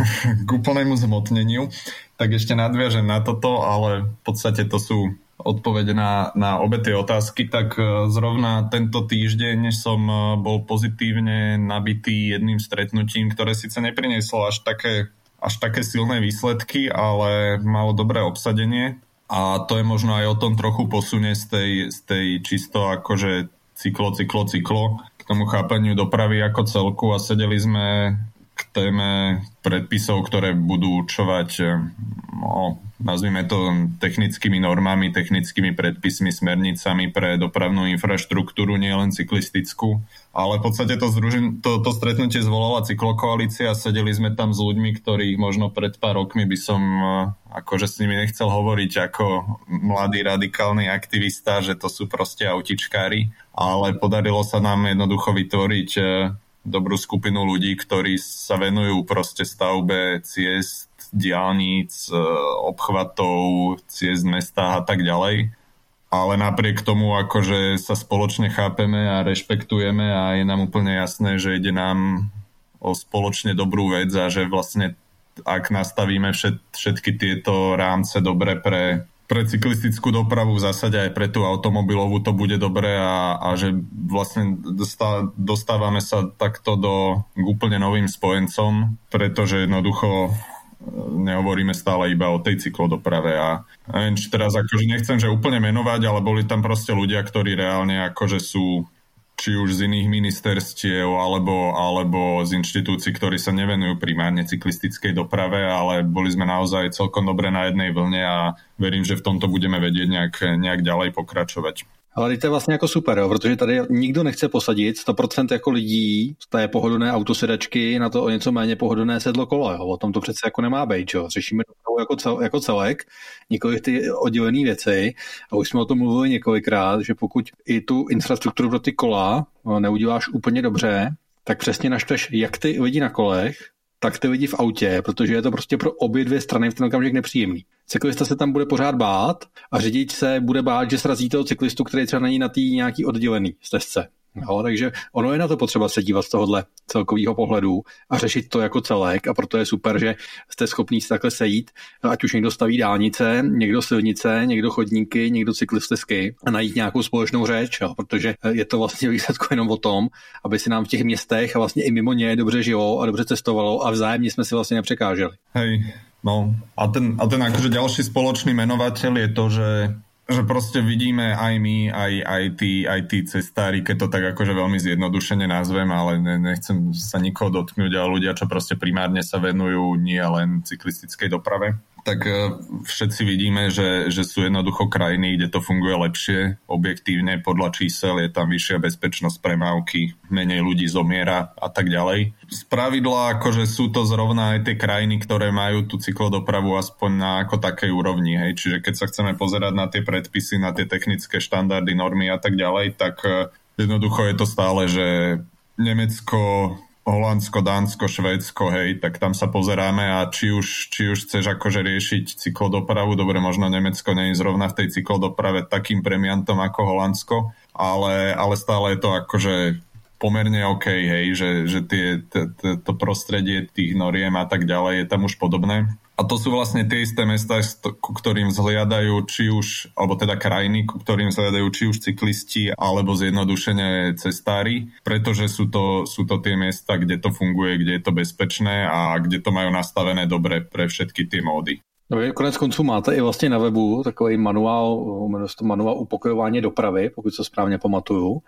[laughs] k úplnému zmotneniu, tak ešte nadviažem na toto, ale v podstate to sú odpovede na, na obe tie otázky, tak e, zrovna tento týždeň som e, bol pozitívne nabitý jedným stretnutím, ktoré síce neprinieslo až také, až také silné výsledky, ale malo dobré obsadenie. A to je možno aj o tom trochu posunie z tej, z tej čisto akože cyklo, cyklo, cyklo k tomu chápaniu dopravy ako celku. A sedeli sme téme predpisov, ktoré budú určovať, eh, no, nazvime to technickými normami, technickými predpismi, smernicami pre dopravnú infraštruktúru, nielen cyklistickú. Ale v podstate to, združen, to, to stretnutie zvolala cyklokoalícia sedeli sme tam s ľuďmi, ktorých možno pred pár rokmi by som eh, akože s nimi nechcel hovoriť ako mladý radikálny aktivista, že to sú proste autičkári, ale podarilo sa nám jednoducho vytvoriť eh, dobrú skupinu ľudí, ktorí sa venujú proste stavbe ciest, diálnic, e, obchvatov, ciest mesta a tak ďalej. Ale napriek tomu, akože sa spoločne chápeme a rešpektujeme a je nám úplne jasné, že ide nám o spoločne dobrú vec a že vlastne ak nastavíme všet, všetky tieto rámce dobre pre pre cyklistickú dopravu v zásade aj pre tú automobilovú to bude dobré a, a že vlastne dostá, dostávame sa takto do k úplne novým spojencom, pretože jednoducho e, nehovoríme stále iba o tej cyklodoprave a neviem, či teraz akože nechcem, že úplne menovať, ale boli tam proste ľudia, ktorí reálne akože sú či už z iných ministerstiev alebo, alebo z inštitúcií, ktorí sa nevenujú primárne cyklistickej doprave, ale boli sme naozaj celkom dobre na jednej vlne a verím, že v tomto budeme vedieť nejak, nejak ďalej pokračovať. Ale to je vlastně jako super, jo, protože tady nikdo nechce posadit 100% jako lidí z té pohodlné autosedačky na to o něco méně pohodlné sedlo kola. Jo. O tom to přece jako nemá být. Jo. Řešíme jako, cel, jako celek, nikoli ty oddělené věci. A už jsme o tom mluvili několikrát, že pokud i tu infrastrukturu pro ty kola no, neuděláš úplně dobře, tak přesně naštveš jak ty lidi na kolech, tak ty lidi v autě, protože je to prostě pro obě dvě strany v ten okamžik nepříjemný. Cyklista se tam bude pořád bát a řidič se bude bát, že srazí toho cyklistu, který třeba není na té nějaký oddělený stezce. Jo, takže ono je na to potřeba se dívat z tohohle celkového pohledu a řešit to jako celek a proto je super, že jste schopní se takhle sejít, ať už někdo staví dálnice, někdo silnice, někdo chodníky, někdo cyklistesky a najít nějakou společnou řeč, jo, protože je to vlastně [laughs] výsledku jenom o tom, aby si nám v těch městech a vlastně i mimo ně dobře žilo a dobře cestovalo a vzájemně jsme si vlastně nepřekáželi. Hej, no a ten, a ten akože ďalší spoločný menovateľ je to, že že proste vidíme aj my, aj, aj, tí, aj tí cestári, keď to tak akože veľmi zjednodušene nazvem, ale ne, nechcem sa nikoho dotknúť, ale ľudia, čo proste primárne sa venujú nie len cyklistickej doprave, tak e, všetci vidíme, že, že sú jednoducho krajiny, kde to funguje lepšie, objektívne, podľa čísel je tam vyššia bezpečnosť premávky, menej ľudí zomiera a tak ďalej. Z pravidla akože sú to zrovna aj tie krajiny, ktoré majú tú cyklodopravu aspoň na ako takej úrovni, hej. Čiže keď sa chceme pozerať na tie predpisy, na tie technické štandardy, normy a tak ďalej, tak e, jednoducho je to stále, že Nemecko, Holandsko, Dánsko, Švédsko, hej, tak tam sa pozeráme a či už, či už chceš akože riešiť cyklodopravu, dobre, možno Nemecko nie je zrovna v tej cyklodoprave takým premiantom ako Holandsko, ale, ale stále je to akože pomerne OK, hej, že, že tie, t, t, to prostredie tých noriem a tak ďalej je tam už podobné. A to sú vlastne tie isté mesta, ku ktorým zhliadajú či už, alebo teda krajiny, ku ktorým zhliadajú či už cyklisti, alebo zjednodušene cestári, pretože sú to, sú to tie miesta, kde to funguje, kde je to bezpečné a kde to majú nastavené dobre pre všetky tie módy. No vy konec konců máte i vlastně na webu takový manuál, jmenuje se to manuál upokojování dopravy, pokud se správně pamatuju.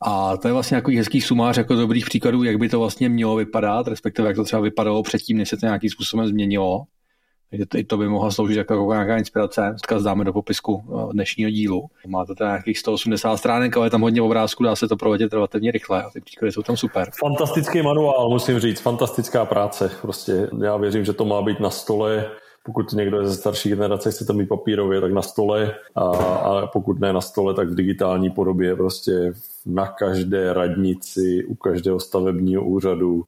A to je vlastně nějaký hezký sumář jako dobrých příkladů, jak by to vlastně mělo vypadat, respektive jak to třeba vypadalo předtím, než se to nějakým způsobem změnilo. Takže to, i to by mohla sloužit jako nějaká inspirace. Odkaz dáme do popisku eh, dnešního dílu. Má to teda nějakých 180 stránek, ale je tam hodně obrázků, dá se to provodit relativně rychle a ty příklady jsou tam super. Fantastický manuál, musím říct, fantastická práce. Prostě já věřím, že to má být na stole pokud někdo je ze starší generace, chce to mít papírově, tak na stole a, a pokud ne na stole, tak v digitální podobě prostě na každé radnici, u každého stavebního úřadu,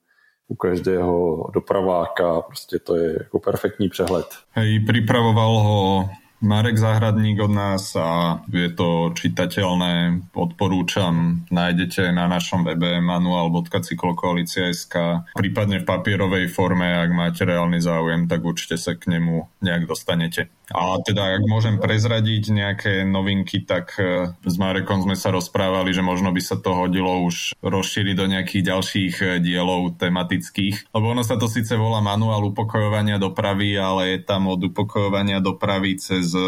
u každého dopraváka, prostě to je jako perfektní přehled. Hej, pripravoval ho Marek Zahradník od nás a je to čitateľné, odporúčam, nájdete na našom webe manual.cyklokoalicia.sk prípadne v papierovej forme, ak máte reálny záujem, tak určite sa k nemu nejak dostanete. A teda, ak môžem prezradiť nejaké novinky, tak e, s Marekom sme sa rozprávali, že možno by sa to hodilo už rozšíriť do nejakých ďalších e, dielov tematických. Lebo ono sa to síce volá manuál upokojovania dopravy, ale je tam od upokojovania dopravy cez e,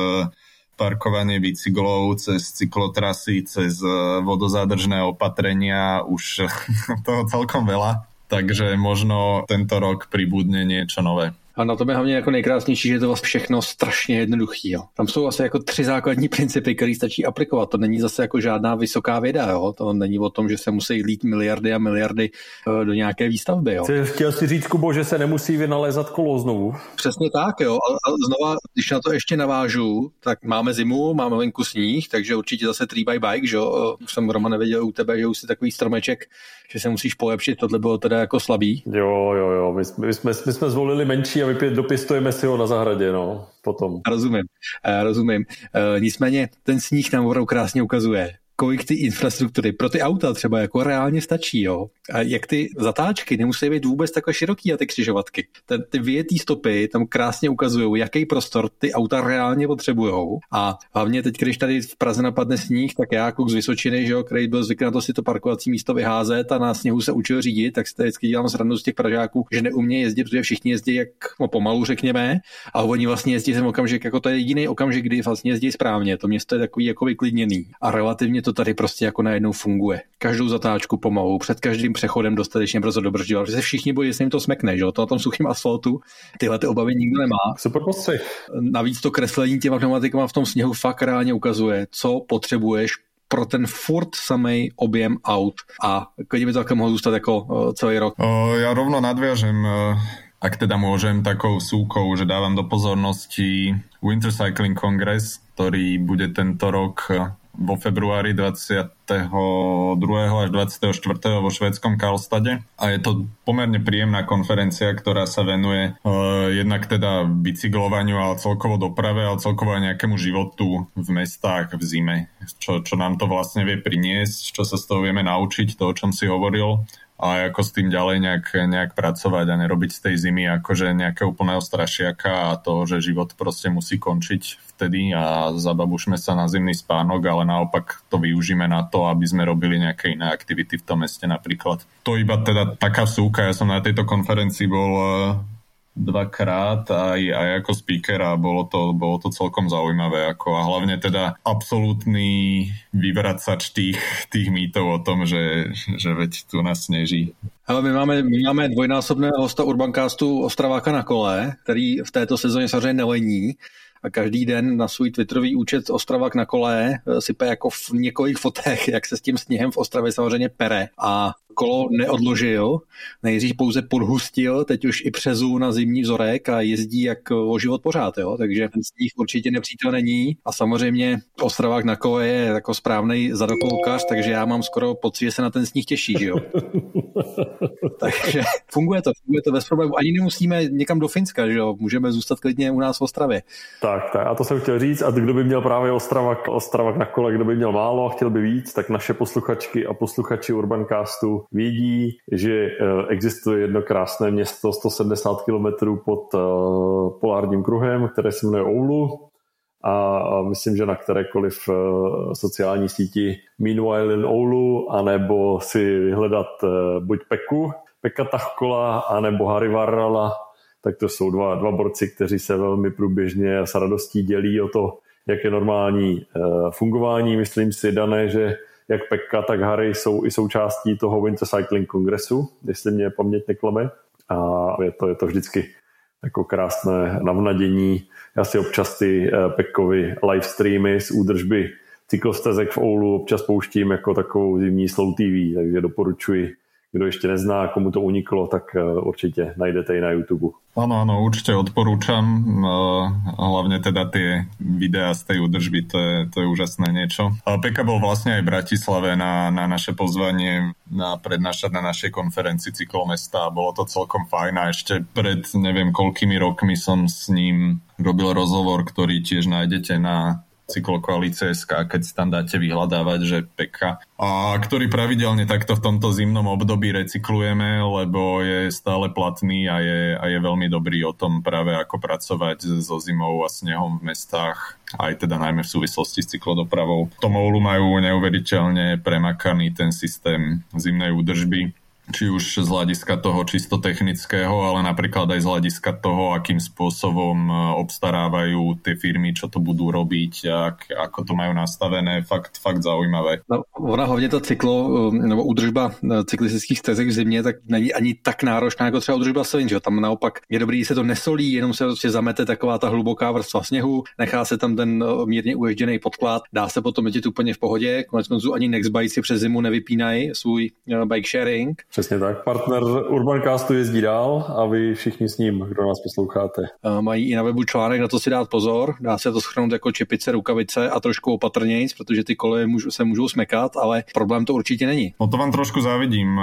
parkovanie bicyklov, cez cyklotrasy, cez vodozádržné opatrenia, už [laughs] toho celkom veľa. Takže možno tento rok pribudne niečo nové. A na tom je hlavně jako nejkrásnější, že je to vlastně všechno strašně jednoduchý. Jo. Tam jsou asi jako tři základní principy, které stačí aplikovat. To není zase jako žádná vysoká věda. Jo. To není o tom, že se musí lít miliardy a miliardy uh, do nějaké výstavby. Jo. Chtěl si říct, Kubo, že se nemusí vynalézat kolo znovu. Přesně tak, jo. A, a znova, když na to ještě navážu, tak máme zimu, máme venku sníh, takže určitě zase 3 by bike, že jo. Už jsem Roman nevěděl u tebe, že už si takový stromeček, že se musíš polepšit, tohle bylo teda jako slabý. Jo, jo, jo. My, my, jsme, my jsme zvolili menší a vypě, dopistujeme si ho na zahradě, no, potom. Rozumím, rozumím. E, nicméně ten sníh nám opravdu krásně ukazuje, kolik ty infrastruktury pro ty auta třeba jako reálně stačí, jo. A jak ty zatáčky nemusí být vůbec takhle široký a ty křižovatky. Ten, ty vyjetý stopy tam krásně ukazují, jaký prostor ty auta reálně potřebují. A hlavně teď, když tady v Praze napadne sníh, tak já kluk z Vysočiny, že jo, který byl zvyklý na to si to parkovací místo vyházet a na sněhu se učil řídit, tak si vždycky dělám srandu z těch Pražáků, že neumí jezdit, protože všichni jezdí jak no, pomalu, řekněme, a oni vlastně jezdí ten okamžik, jako to je jediný okamžik, kdy vlastně jezdí správně. To město je takový jako vyklidněný a relativně to tady prostě jako najednou funguje. Každou zatáčku pomalu, před každým přechodem dostatečně brzo dobrzdil, protože se všichni bojí, že se jim to smekne, že? To na tom suchém asfaltu tyhle ty obavy nikdo nemá. Super postřeh. Navíc to kreslení těma pneumatikama v tom sněhu fakt reálně ukazuje, co potřebuješ pro ten furt samý objem aut a klidně by to také mohlo zůstat jako uh, celý rok. O, ja rovno nadviažem uh ak teda môžem takou súkou, že dávam do pozornosti Winter Cycling Congress, ktorý bude tento rok vo februári 20, až 24. vo švedskom Karlstade a je to pomerne príjemná konferencia, ktorá sa venuje uh, jednak teda bicyklovaniu, ale celkovo doprave, ale celkovo aj nejakému životu v mestách v zime, čo, čo nám to vlastne vie priniesť, čo sa z toho vieme naučiť, to, o čom si hovoril a ako s tým ďalej nejak, nejak pracovať a nerobiť z tej zimy akože nejakého úplného strašiaka a to, že život proste musí končiť vtedy a zababušme sa na zimný spánok, ale naopak to využíme na to, aby sme robili nejaké iné aktivity v tom meste napríklad. To iba teda taká súka, ja som na tejto konferencii bol dvakrát aj, aj ako speaker a bolo to, bolo to celkom zaujímavé. Ako, a hlavne teda absolútny vyvracač tých, tých mýtov o tom, že, že veď tu nás sneží. Ale my máme, my máme dvojnásobného hosta Urbancastu Ostraváka na kole, který v této sezóně samozřejmě nelení a každý den na svůj Twitterový účet Ostravák na kole eh, sype jako v několik fotech, jak se s tím sněhem v Ostravě samozřejmě pere. A kolo neodložil, nejdřív pouze podhustil, teď už i přezu na zimní vzorek a jezdí jak o život pořád, jo? takže ten sníh určitě nepřítel není a samozřejmě Ostravák na kole je jako správný zadokolkař, takže já mám skoro pocit, že se na ten sníh těší, že jo. [laughs] takže funguje to, funguje to bez problémů. Ani nemusíme někam do Finska, že jo, můžeme zůstat klidně u nás v Ostravě. Tak, tak, a to jsem chtěl říct, a kdo by měl právě Ostravak, Ostravak na kole, kdo by měl málo a chtěl by víc, tak naše posluchačky a posluchači Urbancastu vědí, že eh, existuje jedno krásné město 170 km pod eh, polárním kruhem, které se jmenuje Oulu a myslím, že na kterékoliv eh, sociální síti Meanwhile in Oulu, anebo si vyhledat buď Peku, Peka Tachkola, anebo Harry Varrala, tak to jsou dva, dva borci, kteří se velmi průběžně s radostí dělí o to, jak je normální fungování. Myslím si, Dané, že jak Pekka, tak Harry jsou i součástí toho Winter Cycling Kongresu, jestli mě paměť neklame. A je to, je to vždycky jako krásné navnadění. Já si občas ty eh, Pekkovi live streamy z údržby cyklostezek v Oulu občas pouštím jako takovou zimní slow TV, takže doporučuji kdo ještě nezná, komu to uniklo, tak eh, určite najdete i na YouTube. Áno, áno, určite odporúčam. Eh, hlavne teda tie videá z tej údržby, to je, to je úžasné niečo. Peka bol vlastne aj v Bratislave na, na naše pozvanie na prednášať na našej konferencii Cyklomesta bolo to celkom fajn a ešte pred neviem koľkými rokmi som s ním robil rozhovor, ktorý tiež nájdete na cyklokoalície.sk, keď tam dáte vyhľadávať, že peka. A ktorý pravidelne takto v tomto zimnom období recyklujeme, lebo je stále platný a je, a je veľmi dobrý o tom práve ako pracovať so zimou a snehom v mestách, aj teda najmä v súvislosti s cyklodopravou. V tom majú neuveriteľne premakaný ten systém zimnej údržby či už z hľadiska toho čisto technického, ale napríklad aj z hľadiska toho, akým spôsobom e, obstarávajú tie firmy, čo to budú robiť, ak, ako to majú nastavené, fakt, fakt zaujímavé. No, ona hlavně to cyklo, e, nebo údržba e, cyklistických stezek v zimě, tak není ani tak náročná jako třeba údržba silin, že Tam naopak je dobrý, že se to nesolí, jenom se prostě zamete taková ta hluboká vrstva sněhu, nechá se tam ten mírně uježděný podklad, dá se potom jezdit úplně v pohodě, konec konců ani si přes zimu nevypínají svůj bike sharing, Přesně tak. Partner Urbancastu jezdí dál a vy všichni s ním, kdo nás posloucháte. Mají i na webu článek, na to si dát pozor. Dá se to schrnout jako čepice, rukavice a trošku opatrnějc, protože ty koleje se můžou smekat, ale problém to určitě není. No to vám trošku závidím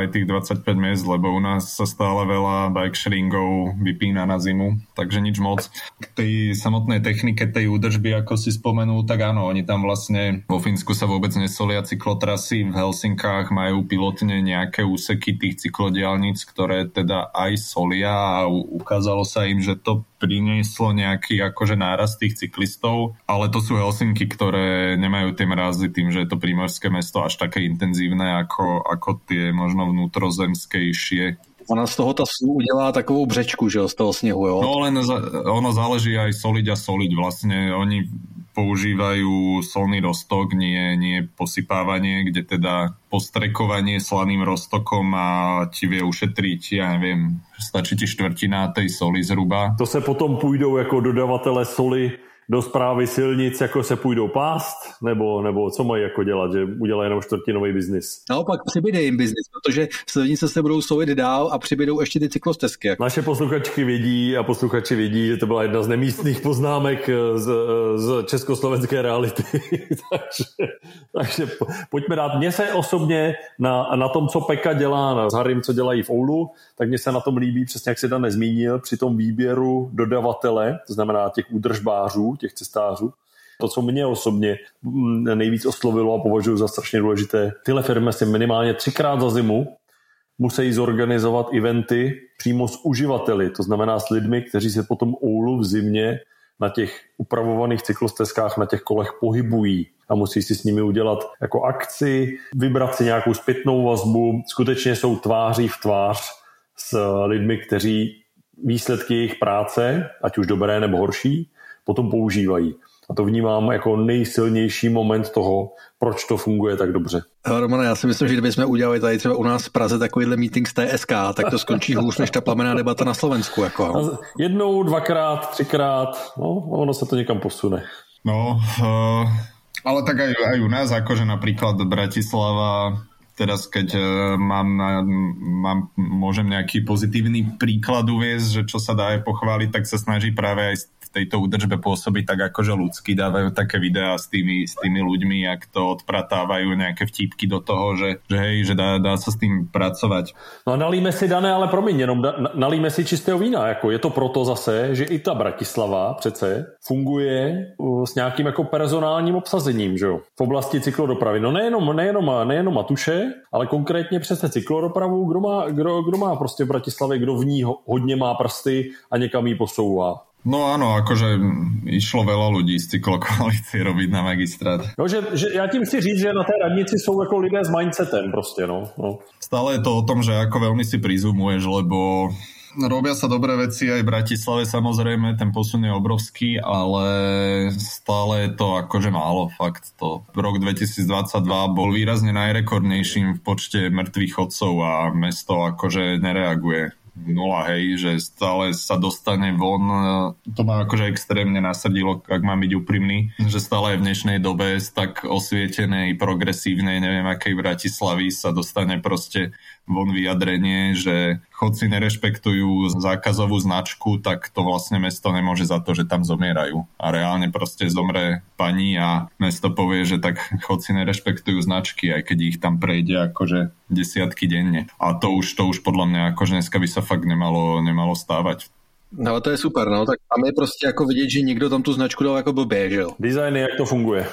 aj tých 25 miest, lebo u nás sa stále veľa bike sharingov vypína na zimu, takže nič moc. K tej samotnej technike tej údržby, ako si spomenul, tak áno, oni tam vlastne vo Fínsku sa vôbec nesolia cyklotrasy, v Helsinkách majú pilotne nejaké úseky tých cyklodiálnic, ktoré teda aj solia a ukázalo sa im, že to prinieslo nejaký akože náraz tých cyklistov, ale to sú Helsinky, ktoré nemajú tie mrazy tým, že je to prímorské mesto až také intenzívne ako, ako tie možno vnútrozemskejšie Ona z toho ta udělá takovou břečku, že jo, z toho sněhu, jo? No len za, ono záleží aj soliť a soliť. Vlastne oni používajú solný roztok, nie, nie posypávanie, kde teda postrekovanie slaným roztokom a ti vie ušetriť, ja neviem, stačí ti štvrtina tej soli zhruba. To se potom půjdou jako dodavatele soli do zprávy silnic jako se půjdou pást, nebo, nebo co mají jako dělat, že udělají jenom čtvrtinový biznis? Naopak přibyde jim biznis, protože silnice se budou souvit dál a přibydou ještě ty cyklostezky. Jako. Naše posluchačky vědí a posluchači vědí, že to byla jedna z nemístných poznámek z, z československé reality. [laughs] takže, takže pojďme dát. Mně se osobně na, na tom, co Peka dělá, na Harim, co dělají v Oulu, tak mně se na tom líbí, přesně jak se Dan nezmínil, při tom výběru dodavatele, to znamená těch údržbářů, těch cestářů, to, co mě osobně mm, nejvíc oslovilo a považuji za strašně důležité, tyhle firmy si minimálně třikrát za zimu musí zorganizovat eventy přímo s uživateli, to znamená s lidmi, kteří se potom oulu v zimě na těch upravovaných cyklostezkách, na těch kolech pohybují a musí si s nimi udělat jako akci, vybrat si nějakou zpětnou vazbu, skutečně jsou tváří v tvář s lidmi, kteří výsledky jejich práce, ať už dobré nebo horší, potom používají. A to vnímám jako nejsilnější moment toho, proč to funguje tak dobře. Romane, já si myslím, že kdybychom udělali tady třeba u nás v Praze takovýhle meeting z TSK, tak to skončí hůř než ta plamená debata na Slovensku. Jako. Jednou, dvakrát, třikrát, no, ono se to někam posune. No, uh, ale tak aj, aj u nás, akože napríklad Bratislava teraz keď uh, mám, mám, môžem nejaký pozitívny príklad uviezť, že čo sa dá aj pochváliť, tak sa snaží práve aj tejto údržbe pôsobiť tak akože ľudsky, dávajú také videá s tými, s tými ľuďmi, jak to odpratávajú nejaké vtípky do toho, že, že hej, že dá, dá sa s tým pracovať. No a nalíme si, Dané, ale promiň, jenom nalíme si čistého vína, jako je to proto zase, že i ta Bratislava přece funguje s nějakým jako personálním obsazením, že jo? V oblasti cyklodopravy. No nejenom, nejenom, nejenom Matuše, ale konkrétně přesně cyklodopravu, kdo má, kdo, kdo má prostě v Bratislavě, kdo v ní hodně má prsty a někam ji posouvá. No áno, akože išlo veľa ľudí z cyklokoalície robiť na magistrát. No, že, že ja tím chci říct, že na té radnici sú ako lidé s mindsetem proste, no. no. Stále je to o tom, že ako veľmi si prizumuješ, lebo robia sa dobré veci aj v Bratislave samozrejme, ten posun je obrovský, ale stále je to akože málo, fakt to. Rok 2022 bol výrazne najrekordnejším v počte mŕtvych chodcov a mesto akože nereaguje nula, hej, že stále sa dostane von. To ma akože extrémne nasrdilo, ak mám byť úprimný, že stále v dnešnej dobe z tak osvietenej, progresívnej, neviem akej Bratislavy sa dostane proste von vyjadrenie, že chodci nerešpektujú zákazovú značku, tak to vlastne mesto nemôže za to, že tam zomierajú. A reálne proste zomre pani a mesto povie, že tak chodci nerešpektujú značky, aj keď ich tam prejde akože desiatky denne. A to už, to už podľa mňa akože dneska by sa fakt nemalo, nemalo stávať. No to je super, no, tak tam je prostě jako vidět, že někdo tam tu značku dal jako blbě, že jo? Design, jak to funguje.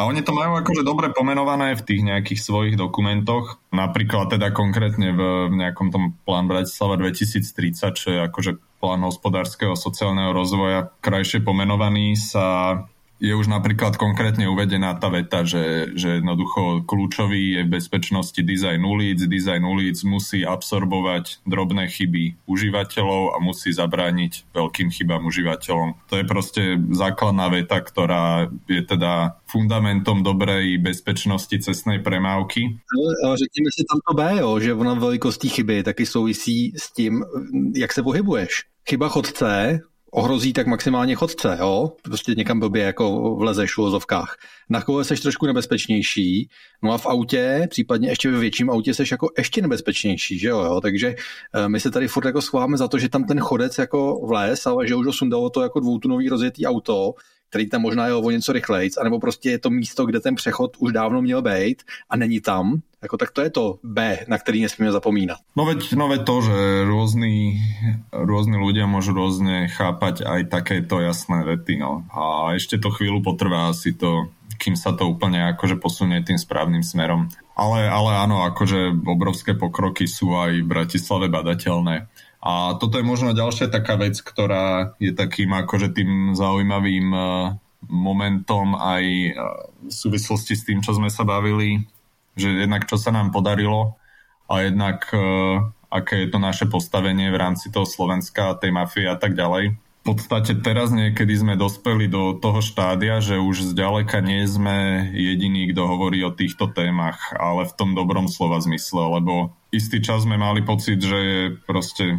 A oni to majú akože dobre pomenované v tých nejakých svojich dokumentoch. Napríklad teda konkrétne v nejakom tom plán Bratislava 2030, čo je akože plán hospodárskeho a sociálneho rozvoja krajšie pomenovaný, sa je už napríklad konkrétne uvedená tá veta, že, že jednoducho kľúčový je v bezpečnosti dizajn ulic. Dizajn ulic musí absorbovať drobné chyby užívateľov a musí zabrániť veľkým chybám užívateľom. To je proste základná veta, ktorá je teda fundamentom dobrej bezpečnosti cestnej premávky. Ale, řekněme si tam to B, že ona velikostí chyby taky souvisí s tím, jak se pohybuješ. Chyba chodce ohrozí tak maximálně chodce, jo? Prostě někam blbě jako vlezeš v uvozovkách. Na kole seš trošku nebezpečnější, no a v autě, případně ještě ve větším autě seš jako ještě nebezpečnější, že jo? jo? Takže eh, my se tady furt jako schováme za to, že tam ten chodec jako vlez, ale že už ho sundalo to jako dvoutunový rozjetý auto, který tam možná je o něco rychlejc, anebo prostě je to místo, kde ten přechod už dávno měl být a není tam, jako tak to je to B, na který nesmíme zapomínat. No veď, no veď to, že rôzni, rôzni ľudia môžu rôzne chápať aj takéto jasné vety, no. A ešte to chvíľu potrvá asi to, kým sa to úplne akože posunie tým správnym smerom. Ale, ale áno, akože obrovské pokroky sú aj v Bratislave badateľné. A toto je možno ďalšia taká vec, ktorá je takým akože tým zaujímavým e, momentom aj e, v súvislosti s tým, čo sme sa bavili, že jednak čo sa nám podarilo a jednak e, aké je to naše postavenie v rámci toho Slovenska, tej mafie a tak ďalej. V podstate teraz niekedy sme dospeli do toho štádia, že už zďaleka nie sme jediní, kto hovorí o týchto témach, ale v tom dobrom slova zmysle, lebo istý čas sme mali pocit, že je proste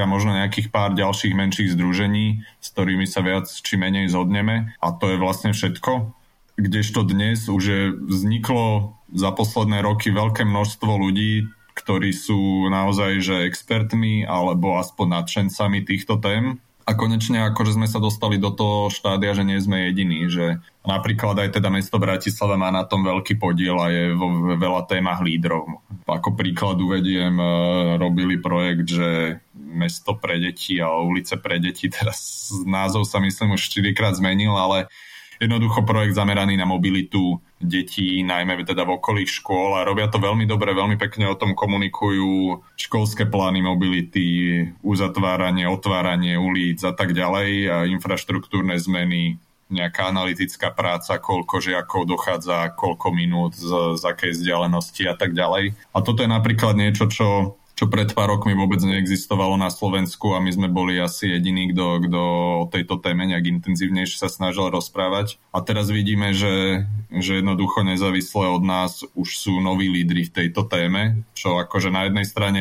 a možno nejakých pár ďalších menších združení, s ktorými sa viac či menej zhodneme a to je vlastne všetko. Kdežto dnes už je, vzniklo za posledné roky veľké množstvo ľudí, ktorí sú naozaj že expertmi alebo aspoň nadšencami týchto tém a konečne akože sme sa dostali do toho štádia, že nie sme jediní, že napríklad aj teda mesto Bratislava má na tom veľký podiel a je vo veľa témach lídrov. Ako príklad uvediem, e, robili projekt, že mesto pre deti a ulice pre deti, teraz názov sa myslím už 4 krát zmenil, ale jednoducho projekt zameraný na mobilitu detí, najmä teda v okolí škôl a robia to veľmi dobre, veľmi pekne o tom komunikujú školské plány mobility, uzatváranie, otváranie ulic a tak ďalej, a infraštruktúrne zmeny, nejaká analytická práca, koľko žiakov dochádza, koľko minút, z, z akej vzdialenosti a tak ďalej. A toto je napríklad niečo, čo čo pred pár rokmi vôbec neexistovalo na Slovensku a my sme boli asi jediní, kto, o tejto téme nejak intenzívnejšie sa snažil rozprávať. A teraz vidíme, že, že jednoducho nezávisle od nás už sú noví lídry v tejto téme, čo akože na jednej strane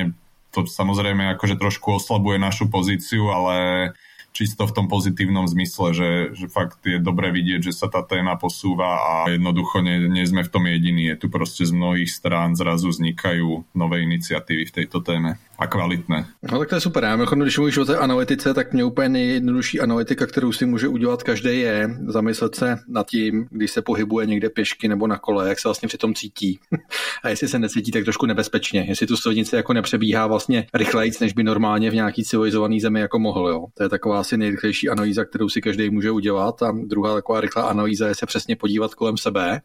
to samozrejme akože trošku oslabuje našu pozíciu, ale čisto v tom pozitívnom zmysle, že, že fakt je dobre vidieť, že sa tá téma posúva a jednoducho nie, nie sme v tom jediní. Je tu proste z mnohých strán zrazu vznikajú nové iniciatívy v tejto téme a kvalitné. No tak to je super. Já mimochodem, když mluvíš o té analytice, tak mě úplně nejjednodušší analytika, kterou si může udělat každý, je zamyslet se nad tím, když se pohybuje někde pěšky nebo na kole, jak se vlastně při tom cítí. [laughs] a jestli se necítí tak trošku nebezpečně, jestli tu silnici jako nepřebíhá vlastně rychleji, než by normálně v nějaký civilizovaný zemi jako mohl. Jo. To je taková asi nejrychlejší analýza, kterou si každý může udělat. A druhá taková rychlá analýza je se přesně podívat kolem sebe,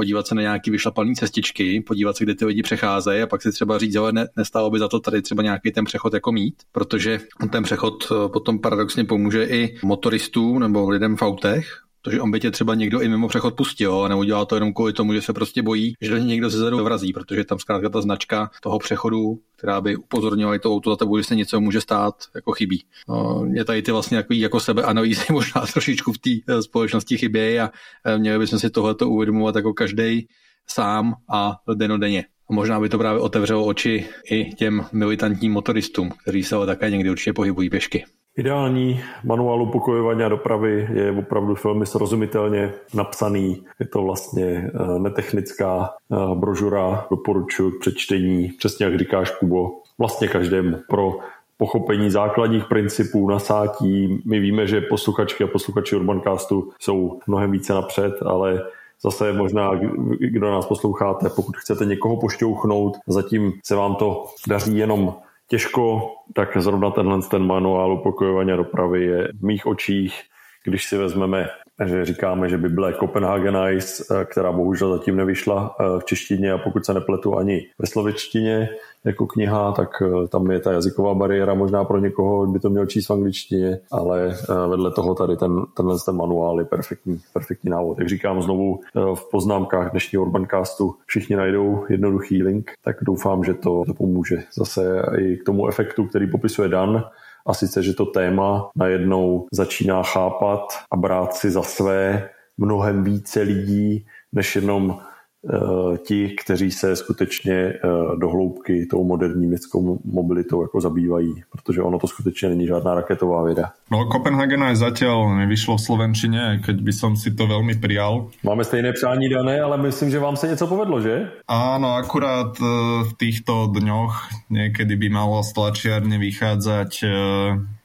podívat se na nějaký vyšlapaný cestičky, podívat se, kde ty lidi přecházejí a pak si třeba říct, že ne, nestálo by za to tady třeba nějaký ten přechod jako mít, protože ten přechod eh, potom paradoxně pomůže i motoristům nebo lidem v autech, Protože on by tě třeba někdo i mimo přechod pustil a neudělal to jenom kvůli tomu, že se prostě bojí, že do někdo zezadu vrazí, protože tam zkrátka ta značka toho přechodu, která by upozornila i to auto tebou, že se něco může stát, jako chybí. No, je tady ty vlastně jako sebe analýzy [laughs] možná trošičku v té eh, společnosti chybějí a eh, měli bychom si tohleto uvědomovat jako každý sám a denodenně. A možná by to právě otevřelo oči i těm militantním motoristům, kteří se ale také někdy určitě pohybují pěšky. Ideální manuál upokojování a dopravy je opravdu velmi srozumitelně napsaný. Je to vlastně eh, netechnická eh, brožura, doporučuji k přečtení, přesně jak říkáš Kubo, vlastně každému pro pochopení základních principů nasátí. My víme, že posluchačky a posluchači Urbancastu jsou mnohem více napřed, ale zase možná, kdo nás posloucháte, pokud chcete někoho pošťouchnout, zatím se vám to daří jenom těžko, tak zrovna tenhle ten manuál upokojování dopravy je v mých očích, když si vezmeme, že říkáme, že Bible Copenhagenize, která bohužel zatím nevyšla eh, v češtině a pokud se nepletu ani ve slovičtině, jako kniha, tak eh, tam je ta jazyková bariéra možná pro někoho, by to měl číst v angličtině, ale eh, vedle toho tady ten, tenhle ten manuál je perfektní, perfektní návod. Jak říkám znovu eh, v poznámkách dnešního Urbancastu všichni najdou jednoduchý link, tak doufám, že to pomůže zase i k tomu efektu, který popisuje Dan, a sice, že to téma najednou začíná chápat a brát si za své mnohem více lidí, než jenom ti, kteří se skutečně eh, do hloubky tou moderní městskou mobilitou jako zabývají, protože ono to skutečně není žádná raketová věda. No Kopenhagen aj zatiaľ nevyšlo v Slovenčine, keď by som si to veľmi prijal. Máme stejné přání, Dané, ale myslím, že vám se něco povedlo, že? Áno, akurát eh, v týchto dňoch niekedy by malo z tlačiarne vychádzať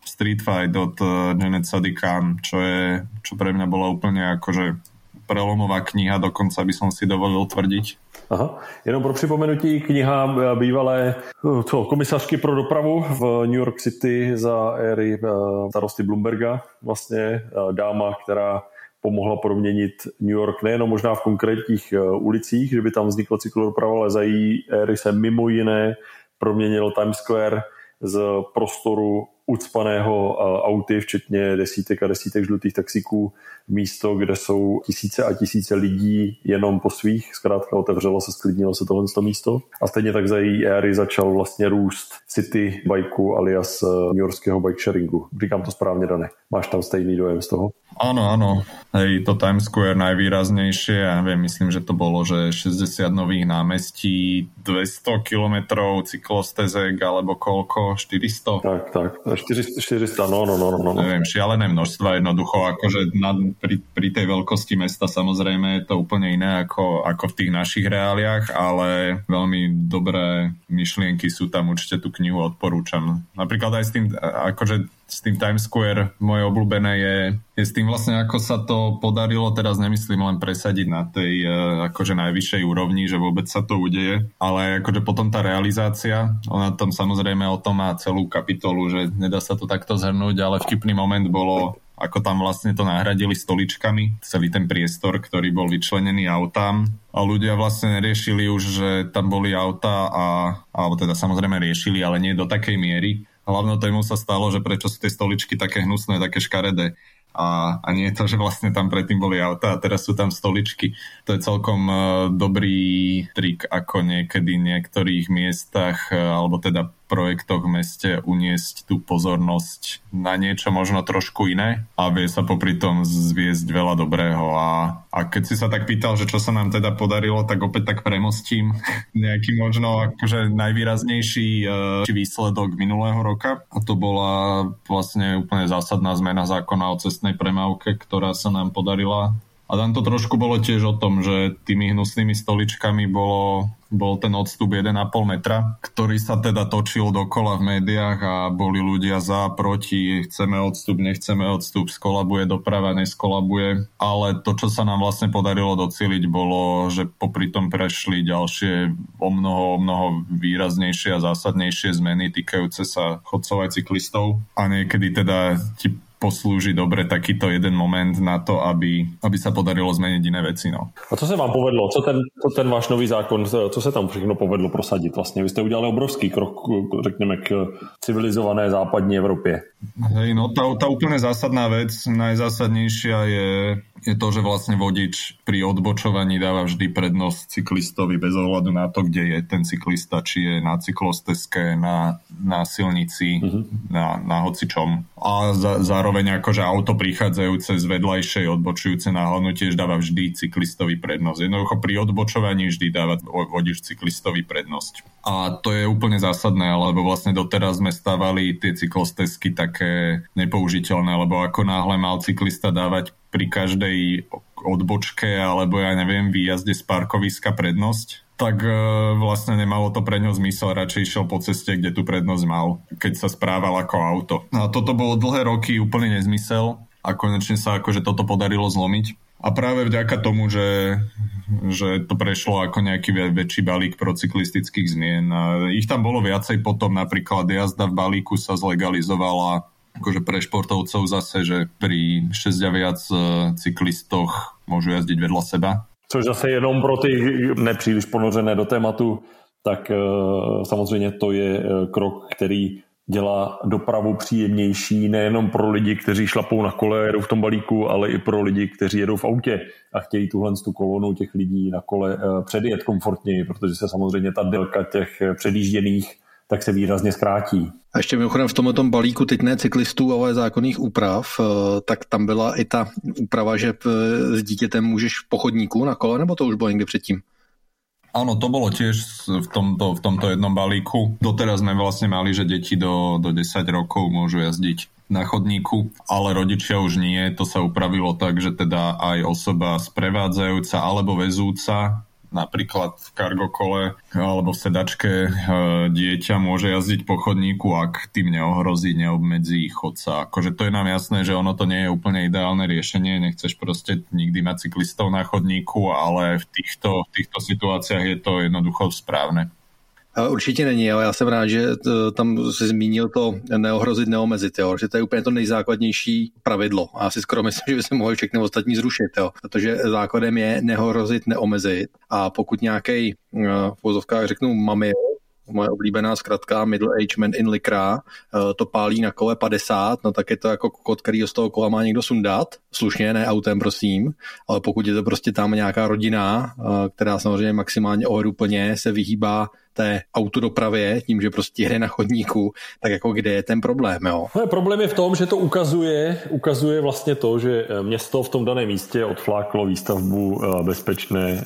Street Fight od Janet Sadikan, čo, je, čo pre mňa bola úplne akože prelomová kniha, dokonca by som si dovolil tvrdiť. Aha. Jenom pro připomenutí, kniha bývalé co, komisařky pro dopravu v New York City za éry eh, starosty Bloomberga. Vlastně eh, dáma, která pomohla proměnit New York nejenom možná v konkrétních eh, ulicích, že by tam vznikla cyklodoprava, ale za její éry se mimo jiné proměnil Times Square z prostoru ucpaného auty, včetně desítek a desítek žlutých taxíků, místo, kde jsou tisíce a tisíce lidí jenom po svých. Zkrátka otevřelo se, sklidnilo se tohle místo. A stejně tak za její éry začal vlastně růst city bajku alias eh, New Yorkského bike sharingu. Říkám to správně, Dane. Máš tam stejný dojem z toho? Áno, áno. Hej, to Times Square najvýraznejšie, ja neviem, myslím, že to bolo, že 60 nových námestí, 200 kilometrov cyklostezek, alebo koľko? 400? Tak, tak. 400, 400 no, no, no, no, no. Neviem, šialené množstva jednoducho, akože na, pri, pri tej veľkosti mesta samozrejme je to úplne iné ako, ako v tých našich reáliách, ale veľmi dobré myšlienky sú tam, určite tú knihu odporúčam. Napríklad aj s tým, akože s tým Times Square moje obľúbené je, je s tým vlastne ako sa to podarilo, teraz nemyslím len presadiť na tej e, akože najvyššej úrovni, že vôbec sa to udeje, ale akože potom tá realizácia, ona tam samozrejme o tom má celú kapitolu, že nedá sa to takto zhrnúť, ale vtipný moment bolo ako tam vlastne to nahradili stoličkami, celý ten priestor, ktorý bol vyčlenený autám. A ľudia vlastne neriešili už, že tam boli auta a, alebo teda samozrejme riešili, ale nie do takej miery, hlavnou tému sa stalo, že prečo sú tie stoličky také hnusné, také škaredé. A, a nie je to, že vlastne tam predtým boli auta a teraz sú tam stoličky. To je celkom uh, dobrý trik, ako niekedy v niektorých miestach, uh, alebo teda projektoch v meste uniesť tú pozornosť na niečo možno trošku iné a vie sa popri tom zviesť veľa dobrého. A, a keď si sa tak pýtal, že čo sa nám teda podarilo, tak opäť tak premostím. [laughs] Nejaký možno akože najvýraznejší uh, výsledok minulého roka. A to bola vlastne úplne zásadná zmena zákona o cestnej premávke, ktorá sa nám podarila a tam to trošku bolo tiež o tom, že tými hnusnými stoličkami bolo, bol ten odstup 1,5 metra, ktorý sa teda točil dokola v médiách a boli ľudia za, proti, chceme odstup, nechceme odstup, skolabuje doprava, neskolabuje. Ale to, čo sa nám vlastne podarilo docieliť, bolo, že popri tom prešli ďalšie o mnoho, o mnoho výraznejšie a zásadnejšie zmeny týkajúce sa chodcov aj cyklistov. A niekedy teda ti poslúži dobre takýto jeden moment na to, aby, aby sa podarilo zmeniť iné veci. No. A co se vám povedlo? Co ten, co ten váš nový zákon, co se tam všechno povedlo prosadit? Vlastně vy jste udělali obrovský krok, řekněme, k civilizované západní Evropě. Hej, no tá, tá úplne zásadná vec, najzásadnejšia je, je to, že vlastne vodič pri odbočovaní dáva vždy prednosť cyklistovi bez ohľadu na to, kde je ten cyklista, či je na cyklosteske, na, na silnici, uh-huh. na, na hocičom. A za, zároveň akože auto prichádzajúce z vedľajšej odbočujúce na hlavnú tiež dáva vždy cyklistovi prednosť. Jednoducho pri odbočovaní vždy dáva vodič cyklistovi prednosť. A to je úplne zásadné, lebo vlastne doteraz sme stávali tie cyklostesky také nepoužiteľné, lebo ako náhle mal cyklista dávať pri každej odbočke alebo ja neviem, výjazde z parkoviska prednosť, tak e, vlastne nemalo to pre ňo zmysel, radšej išiel po ceste, kde tú prednosť mal, keď sa správal ako auto. No a toto bolo dlhé roky úplne nezmysel a konečne sa akože toto podarilo zlomiť. A práve vďaka tomu, že, že to prešlo ako nejaký väčší balík procyklistických zmien. A ich tam bolo viacej potom, napríklad jazda v balíku sa zlegalizovala akože pre športovcov zase, že pri 6 a viac e, cyklistoch môžu jazdiť vedľa seba. Což zase jenom pro ty nepříliš ponořené do tématu, tak e, samozřejmě to je e, krok, který dělá dopravu příjemnější nejenom pro lidi, kteří šlapou na kole a jedou v tom balíku, ale i pro lidi, kteří jedou v autě a chtějí tuhle tu kolonu těch lidí na kole eh, předjet komfortněji, protože se samozřejmě ta délka těch eh, předjížděných tak se výrazně zkrátí. A ještě mimochodem v tomto balíku teď ne cyklistů, ale zákonných úprav, eh, tak tam byla i ta úprava, že s dítětem můžeš v pochodníku na kole, nebo to už bylo někdy předtím? Áno, to bolo tiež v tomto, v tomto jednom balíku. Doteraz sme vlastne mali, že deti do, do 10 rokov môžu jazdiť na chodníku, ale rodičia už nie. To sa upravilo tak, že teda aj osoba sprevádzajúca alebo vezúca napríklad v kargokole alebo v sedačke e, dieťa môže jazdiť po chodníku, ak tým neohrozí, neobmedzí chodca. Akože to je nám jasné, že ono to nie je úplne ideálne riešenie, nechceš proste nikdy mať cyklistov na chodníku, ale v týchto, v týchto situáciách je to jednoducho správne. Určitě není, ale já jsem rád, že e, tam si zmínil to neohrozit, neomezit, jo? že to je úplně to nejzákladnější pravidlo. A já si skoro myslím, [laughs] že by se mohli všechny ostatní zrušit, jo? protože základem je neohrozit, neomezit a pokud nějaký e, v vozovkách řeknu mami, moje oblíbená zkratka Middle Age Man in Likra, eh, to pálí na kole 50, no tak je to jako kokot, který z toho kola má někdo sundat, slušně, ne autem, prosím, ale pokud je to prostě tam nějaká rodina, která samozřejmě maximálně ohleduplně se vyhýbá té autodopravě, tím, že prostě jde na chodníku, tak jako kde je ten problém, jo? No, problém je v tom, že to ukazuje, ukazuje vlastně to, že eh, město v tom daném místě odfláklo výstavbu bezpečné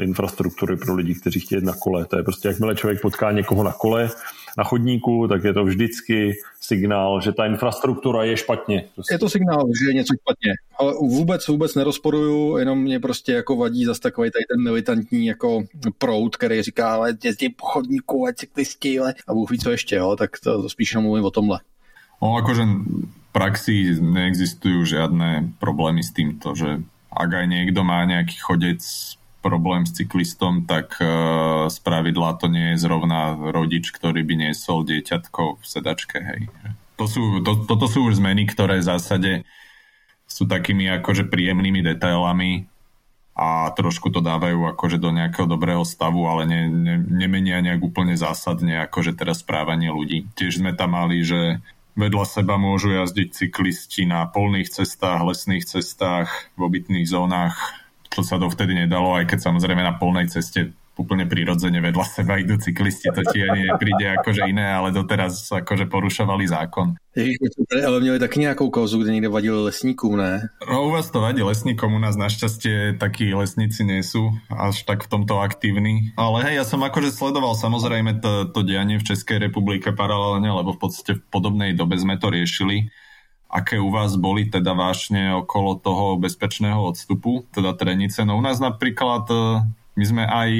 infrastruktury pro lidi, kteří chtějí na kole. To je prostě, jakmile člověk potká někoho na kole, na chodníku, tak je to vždycky signál, že ta infrastruktura je špatně. Prostě. Je to signál, že je něco špatně. Ale vůbec, vůbec nerozporuju, jenom mě prostě jako vadí zase takový tady ten militantní jako prout, který říká, ale jezdí po chodníku, ať cyklisti, ale a Bůh ví co ještě, jo, tak to, to spíš mluvím o tomhle. No akože v praxi neexistujú žiadne problémy s týmto, že ak aj niekto má nejaký chodec problém s cyklistom, tak uh, z pravidla to nie je zrovna rodič, ktorý by niesol dieťatko v sedačke. Hej. To sú, to, toto sú už zmeny, ktoré v zásade sú takými akože príjemnými detailami a trošku to dávajú akože do nejakého dobrého stavu, ale ne, ne, nemenia nejak úplne zásadne akože teraz správanie ľudí. Tiež sme tam mali, že vedľa seba môžu jazdiť cyklisti na polných cestách, lesných cestách, v obytných zónach, čo sa dovtedy nedalo, aj keď samozrejme na polnej ceste úplne prirodzene vedľa seba idú cyklisti, to ti ani nepríde akože iné, ale doteraz akože porušovali zákon. Ale měli taky nějakou kauzu, kde někde vadili lesníkům, ne? No u vás to vadí lesníkom, u nás našťastie takí lesníci nie sú až tak v tomto aktívni. Ale hej, ja som akože sledoval samozrejme to, to dianie v Českej republike paralelne, lebo v podstate v podobnej dobe sme to riešili aké u vás boli teda vášne okolo toho bezpečného odstupu, teda trenice. No u nás napríklad e, my sme aj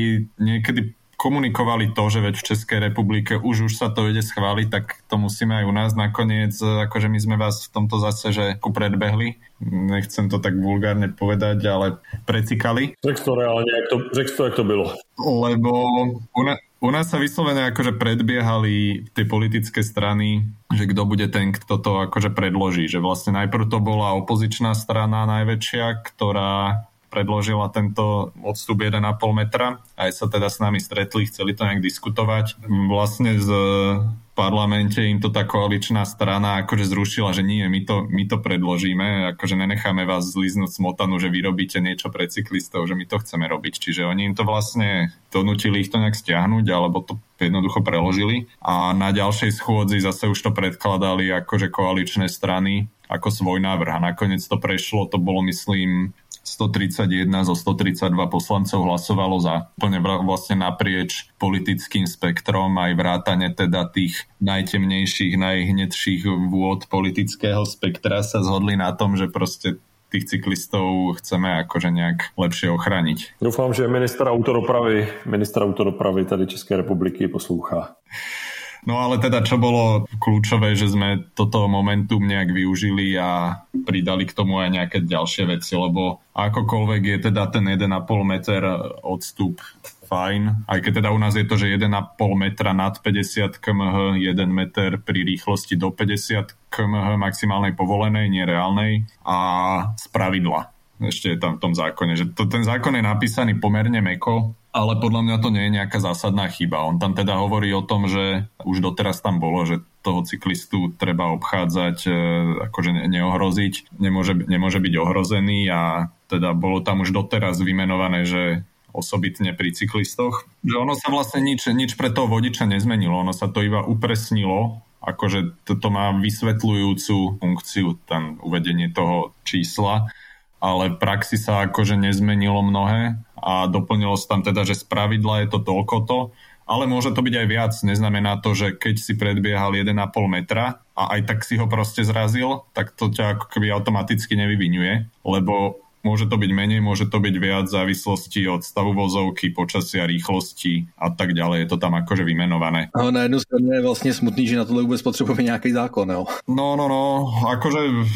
niekedy komunikovali to, že veď v Českej republike už už sa to ide schváliť, tak to musíme aj u nás nakoniec, e, akože my sme vás v tomto zase, že ku predbehli, nechcem to tak vulgárne povedať, ale precikali. Řekl to reálne, jak to, řekl to, jak to bylo. Lebo u, na, u nás sa vyslovene akože predbiehali tie politické strany, že kto bude ten, kto to akože predloží. Že vlastne najprv to bola opozičná strana najväčšia, ktorá predložila tento odstup 1,5 metra. Aj sa teda s nami stretli, chceli to nejak diskutovať. Vlastne z parlamente im to tá koaličná strana akože zrušila, že nie, my to, my to predložíme, akože nenecháme vás zliznúť smotanu, že vy robíte niečo pre cyklistov, že my to chceme robiť. Čiže oni im to vlastne donútili ich to nejak stiahnuť, alebo to jednoducho preložili. A na ďalšej schôdzi zase už to predkladali akože koaličné strany ako svoj návrh. A nakoniec to prešlo, to bolo myslím 131 zo 132 poslancov hlasovalo za úplne vlastne naprieč politickým spektrom aj vrátane teda tých najtemnejších, najhnedších vôd politického spektra sa zhodli na tom, že proste tých cyklistov chceme akože nejak lepšie ochrániť. Doufám, že minister autodopravy, minister autodopravy tady České republiky poslouchá. No ale teda čo bolo kľúčové, že sme toto momentum nejak využili a pridali k tomu aj nejaké ďalšie veci, lebo akokoľvek je teda ten 1,5 meter odstup fajn, aj keď teda u nás je to, že 1,5 metra nad 50 kmh, 1 meter pri rýchlosti do 50 kmh maximálnej povolenej, nereálnej a z pravidla. Ešte je tam v tom zákone, že to, ten zákon je napísaný pomerne meko, ale podľa mňa to nie je nejaká zásadná chyba. On tam teda hovorí o tom, že už doteraz tam bolo, že toho cyklistu treba obchádzať, e, akože neohroziť, nemôže, nemôže byť ohrozený a teda bolo tam už doteraz vymenované, že osobitne pri cyklistoch, že ono sa vlastne nič, nič pre toho vodiča nezmenilo, ono sa to iba upresnilo, akože toto má vysvetľujúcu funkciu, tam uvedenie toho čísla, ale v praxi sa akože nezmenilo mnohé a doplnilo sa tam teda, že z pravidla je to toľko to, ale môže to byť aj viac. Neznamená to, že keď si predbiehal 1,5 metra a aj tak si ho proste zrazil, tak to ťa ako keby automaticky nevyvinuje, lebo Môže to byť menej, môže to byť viac v závislosti od stavu vozovky, počasia, rýchlosti a tak ďalej. Je to tam akože vymenované. A na jednu stranu je vlastne smutný, že na tohle vôbec potrebujeme nejaký zákon, jo? No, no, no. Akože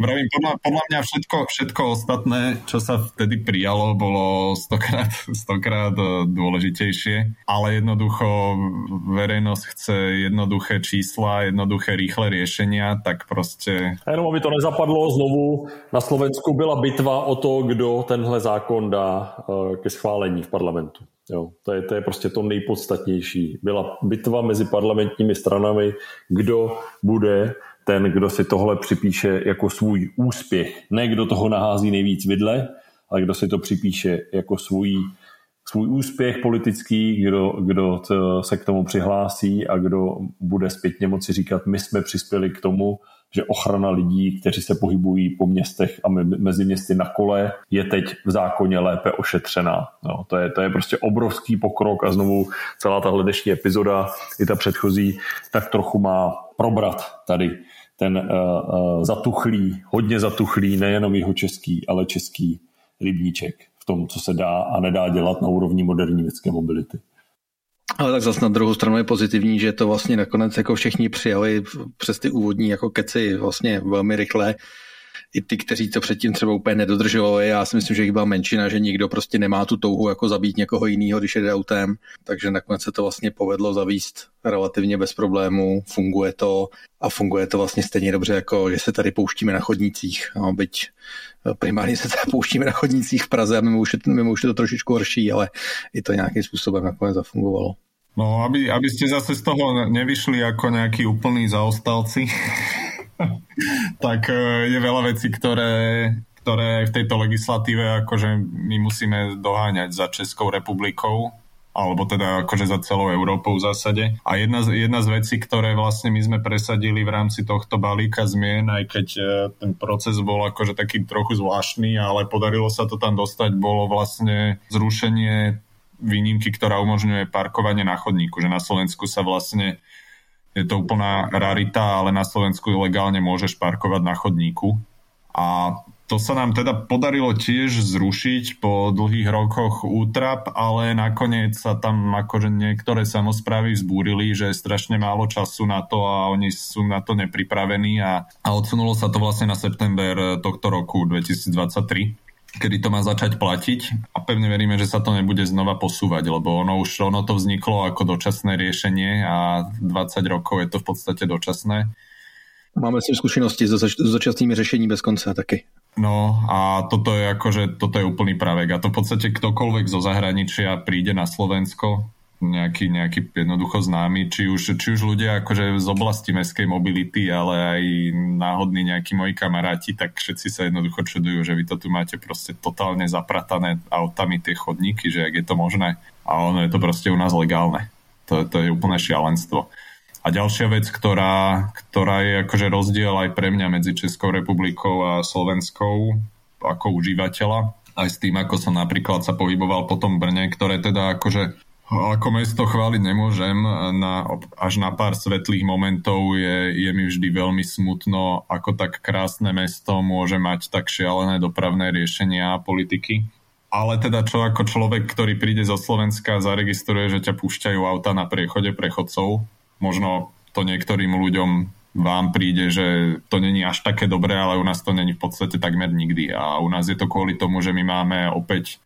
Vravím, podľa, podľa mňa všetko, všetko ostatné, čo sa vtedy prijalo, bolo stokrát, [laughs] stokrát e, dôležitejšie, ale jednoducho verejnosť chce jednoduché čísla, jednoduché rýchle riešenia, tak proste... Jenom aby to nezapadlo znovu, na Slovensku byla bitva o to, kdo tenhle zákon dá e, ke schválení v parlamentu. Jo, to, je, to je prostě to nejpodstatnější. Byla bitva mezi parlamentními stranami, kdo bude ten, kdo si tohle připíše jako svůj úspěch. Ne kdo toho nahází nejvíc vidle, ale kdo si to připíše jako svůj, svůj úspěch politický, kdo, kdo se k tomu přihlásí a kdo bude zpětně moci říkat, my jsme přispěli k tomu, že ochrana lidí, kteří se pohybují po městech a mezi městy na kole, je teď v zákoně lépe ošetřená. No, to, je, to je prostě obrovský pokrok a znovu celá tahle dnešní epizoda, i ta předchozí, tak trochu má probrat tady ten uh, uh, zatuchlý, hodně zatuchlý, nejenom jeho český, ale český rybníček v tom, co se dá a nedá dělat na úrovni moderní městské mobility. Ale tak zase na druhou stranu je pozitivní, že to vlastně nakonec jako všichni přijali přes ty úvodní jako keci vlastně velmi rychle i ty, kteří to předtím třeba úplně nedodržovali. Já si myslím, že jich byla menšina, že nikdo prostě nemá tu touhu jako zabít někoho jiného, když jede autem. Takže nakonec se to vlastně povedlo zavíst relativně bez problémů. Funguje to a funguje to vlastně stejně dobře, jako že se tady pouštíme na chodnících. No, byť primárně se tady pouštíme na chodnících v Praze a mimo už, je, mimo už je to trošičku horší, ale i to nějakým způsobem nakonec zafungovalo. No, aby, aby ste zase z toho nevyšli ako nejakí úplní zaostalci, [laughs] [laughs] tak e, je veľa vecí, ktoré, ktoré v tejto legislatíve akože my musíme doháňať za Českou republikou alebo teda akože za celou Európou v zásade. A jedna z, jedna z vecí, ktoré vlastne my sme presadili v rámci tohto balíka zmien, aj keď e, ten proces bol akože taký trochu zvláštny, ale podarilo sa to tam dostať, bolo vlastne zrušenie výnimky, ktorá umožňuje parkovanie na chodníku, že na Slovensku sa vlastne je to úplná rarita, ale na Slovensku legálne môžeš parkovať na chodníku. A to sa nám teda podarilo tiež zrušiť po dlhých rokoch útrap, ale nakoniec sa tam akože niektoré samozprávy vzbúrili, že je strašne málo času na to a oni sú na to nepripravení a, a odsunulo sa to vlastne na september tohto roku 2023 kedy to má začať platiť a pevne veríme, že sa to nebude znova posúvať, lebo ono už ono to vzniklo ako dočasné riešenie a 20 rokov je to v podstate dočasné. Máme si skúsenosti so, s dočasnými řešení bez konca taky. No a toto je akože, toto je úplný pravek. A to v podstate ktokoľvek zo zahraničia príde na Slovensko, nejaký, nejaký jednoducho známy, či už, či už ľudia akože z oblasti mestskej mobility, ale aj náhodní nejakí moji kamaráti, tak všetci sa jednoducho čudujú, že vy to tu máte proste totálne zapratané autami tie chodníky, že ak je to možné. A ono je to proste u nás legálne. To, to je úplné šialenstvo. A ďalšia vec, ktorá, ktorá je akože rozdiel aj pre mňa medzi Českou republikou a Slovenskou ako užívateľa, aj s tým, ako som napríklad sa pohyboval po tom Brne, ktoré teda akože ako mesto chváliť nemôžem, na, až na pár svetlých momentov je, je mi vždy veľmi smutno, ako tak krásne mesto môže mať tak šialené dopravné riešenia a politiky. Ale teda čo ako človek, ktorý príde zo Slovenska zaregistruje, že ťa púšťajú auta na priechode prechodcov, možno to niektorým ľuďom vám príde, že to není až také dobré, ale u nás to není v podstate takmer nikdy. A u nás je to kvôli tomu, že my máme opäť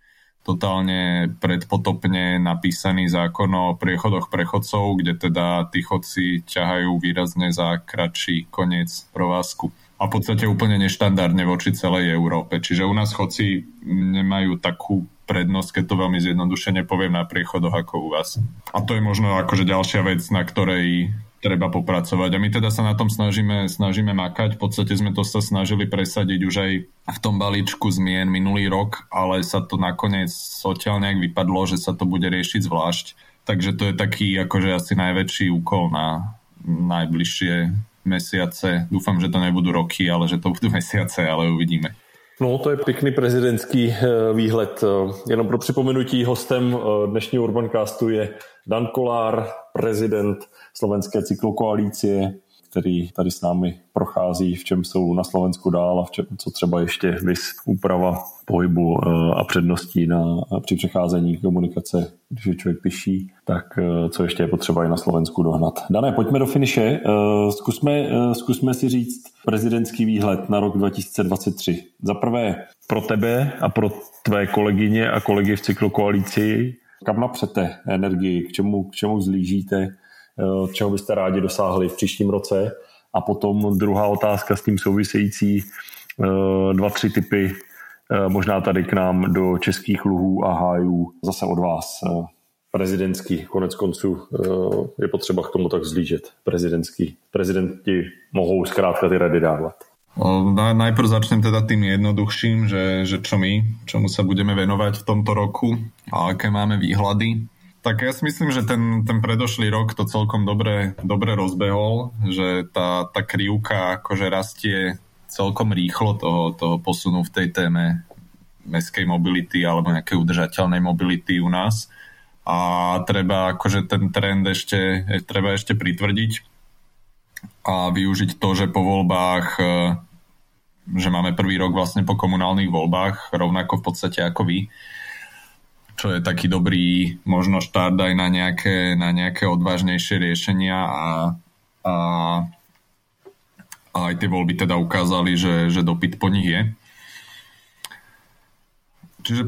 totálne predpotopne napísaný zákon o priechodoch prechodcov, kde teda tí chodci ťahajú výrazne za kratší koniec provázku. A v podstate úplne neštandardne voči celej Európe. Čiže u nás chodci nemajú takú prednosť, keď to veľmi zjednodušene poviem na priechodoch ako u vás. A to je možno akože ďalšia vec, na ktorej treba popracovať. A my teda sa na tom snažíme, snažíme makať. V podstate sme to sa snažili presadiť už aj v tom balíčku zmien minulý rok, ale sa to nakoniec odtiaľ nejak vypadlo, že sa to bude riešiť zvlášť. Takže to je taký akože asi najväčší úkol na najbližšie mesiace. Dúfam, že to nebudú roky, ale že to budú [laughs] mesiace, ale uvidíme. No, to je pěkný prezidentský eh, výhled. Eh, jenom pro připomenutí, hostem eh, dnešního Urbancastu je Dan Kolár, prezident slovenské cyklokoalície, který tady s námi prochází, v čem jsou na Slovensku dál a v čem, co třeba ještě vys úprava pohybu eh, a předností na, při přecházení komunikace, když je člověk píší, tak eh, co ještě je potřeba i na Slovensku dohnat. Dané, pojďme do finiše. Zkusme, zkusme si říct prezidentský výhled na rok 2023. Za prvé pro tebe a pro tvé kolegyně a kolegy v cyklokoalici, kam napřete energii, k čemu, k čemu zlížíte, Eh, čeho byste rádi dosáhli v příštím roce. A potom druhá otázka s tím související, eh, dva, tři typy eh, možná tady k nám do českých luhů a hájů zase od vás prezidentský. Konec konců je potřeba k tomu tak zlížet. Prezidentský. Prezidenti mohou zkrátka ty rady dávat. Najprv začnem teda tým jednoduchším, že, že čo my, čomu sa budeme venovať v tomto roku a aké máme výhľady. Tak ja si myslím, že ten, ten predošlý rok to celkom dobre, dobre rozbehol, že tá, tá krivka akože rastie celkom rýchlo toho, toho posunu v tej téme mestskej mobility alebo nejakej udržateľnej mobility u nás. A treba akože ten trend ešte, treba ešte pritvrdiť a využiť to, že po voľbách že máme prvý rok vlastne po komunálnych voľbách, rovnako v podstate ako vy, čo je taký dobrý možno štart aj na nejaké, na nejaké odvážnejšie riešenia a, a, a aj tie voľby teda ukázali, že, že dopyt po nich je. Čiže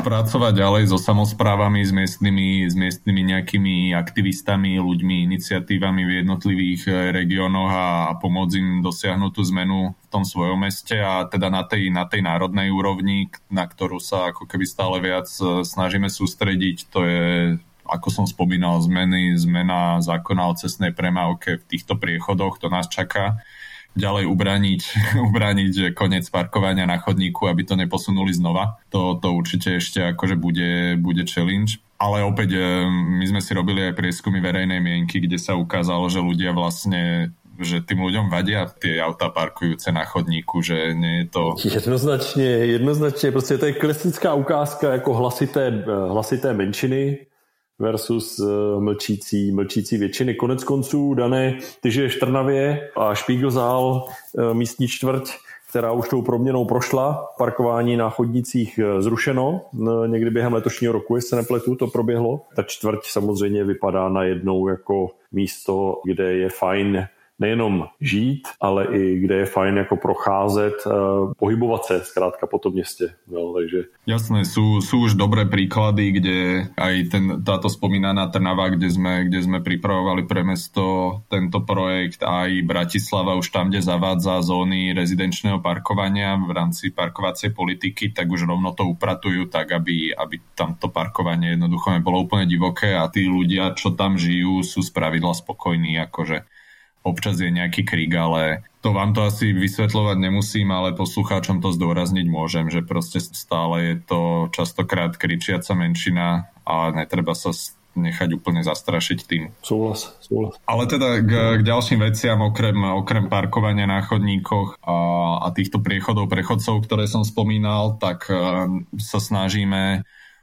pracovať ďalej so samozprávami, s miestnymi, s miestnymi nejakými aktivistami, ľuďmi, iniciatívami v jednotlivých eh, regiónoch a, a pomôcť im dosiahnuť tú zmenu v tom svojom meste a teda na tej, na tej národnej úrovni, na ktorú sa ako keby stále viac eh, snažíme sústrediť, to je ako som spomínal, zmeny, zmena zákona o cestnej premávke v týchto priechodoch, to nás čaká ďalej ubrániť, [laughs] ubrániť koniec parkovania na chodníku, aby to neposunuli znova. To, to určite ešte akože bude, bude challenge. Ale opäť e, my sme si robili aj prieskumy verejnej mienky, kde sa ukázalo, že ľudia vlastne že tým ľuďom vadia tie auta parkujúce na chodníku, že nie je to... Jednoznačně, jednoznačně, prostě to je klasická ukázka jako hlasité, hlasité menšiny, versus uh, mlčící, mlčící většiny. Konec konců, Dané, ty žiješ v Trnavě a Špíglzál, uh, místní čtvrť, která už tou proměnou prošla, parkování na chodnicích uh, zrušeno, někdy během letošního roku, jestli se nepletu, to proběhlo. Ta čtvrť samozřejmě vypadá najednou jako místo, kde je fajn nejenom žít, ale i kde je fajn jako procházet, eh, pohybovat se zkrátka po tom městě. No, takže... Jasné, sú, sú už dobré príklady, kde aj ten, táto spomínaná Trnava, kde sme, kde sme pripravovali pre mesto tento projekt, aj Bratislava už tam, kde zavádza zóny rezidenčného parkovania v rámci parkovacej politiky, tak už rovno to upratujú tak, aby, aby tamto parkovanie jednoducho nebolo úplne divoké a tí ľudia, čo tam žijú, sú spravidla spokojní, akože občas je nejaký krik, ale to vám to asi vysvetľovať nemusím, ale poslucháčom to zdôrazniť môžem, že proste stále je to častokrát kričiaca menšina a netreba sa nechať úplne zastrašiť tým. Súhlas, súhlas. Ale teda k, k ďalším veciam, okrem, okrem parkovania na chodníkoch a, a týchto priechodov prechodcov, ktoré som spomínal, tak uh, sa snažíme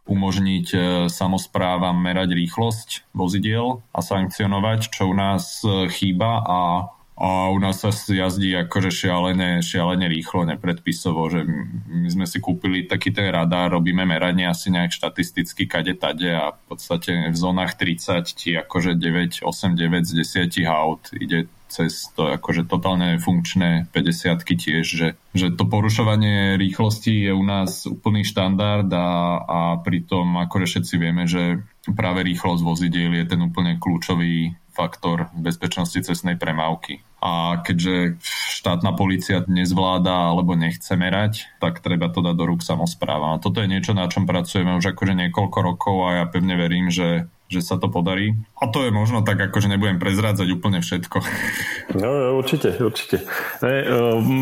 umožniť e, samozprávam merať rýchlosť vozidiel a sankcionovať, čo u nás e, chýba a a u nás sa jazdí akože šialene, šialene rýchlo, nepredpisovo, že my sme si kúpili taký ten radar, robíme meranie asi nejak štatisticky kade tade a v podstate v zónach 30 ti akože 9, 8, 9 z 10 aut ide cez to akože totálne funkčné 50 tiež, že, že to porušovanie rýchlosti je u nás úplný štandard a, a pritom akože všetci vieme, že práve rýchlosť vozidiel je ten úplne kľúčový faktor bezpečnosti cestnej premávky. A keďže štátna policia nezvláda alebo nechce merať, tak treba to dať do rúk samozpráva. A toto je niečo, na čom pracujeme už akože niekoľko rokov a ja pevne verím, že že sa to podarí. A to je možno tak, ako že nebudem prezrádzať úplne všetko. No, určitě, určitě. Ne,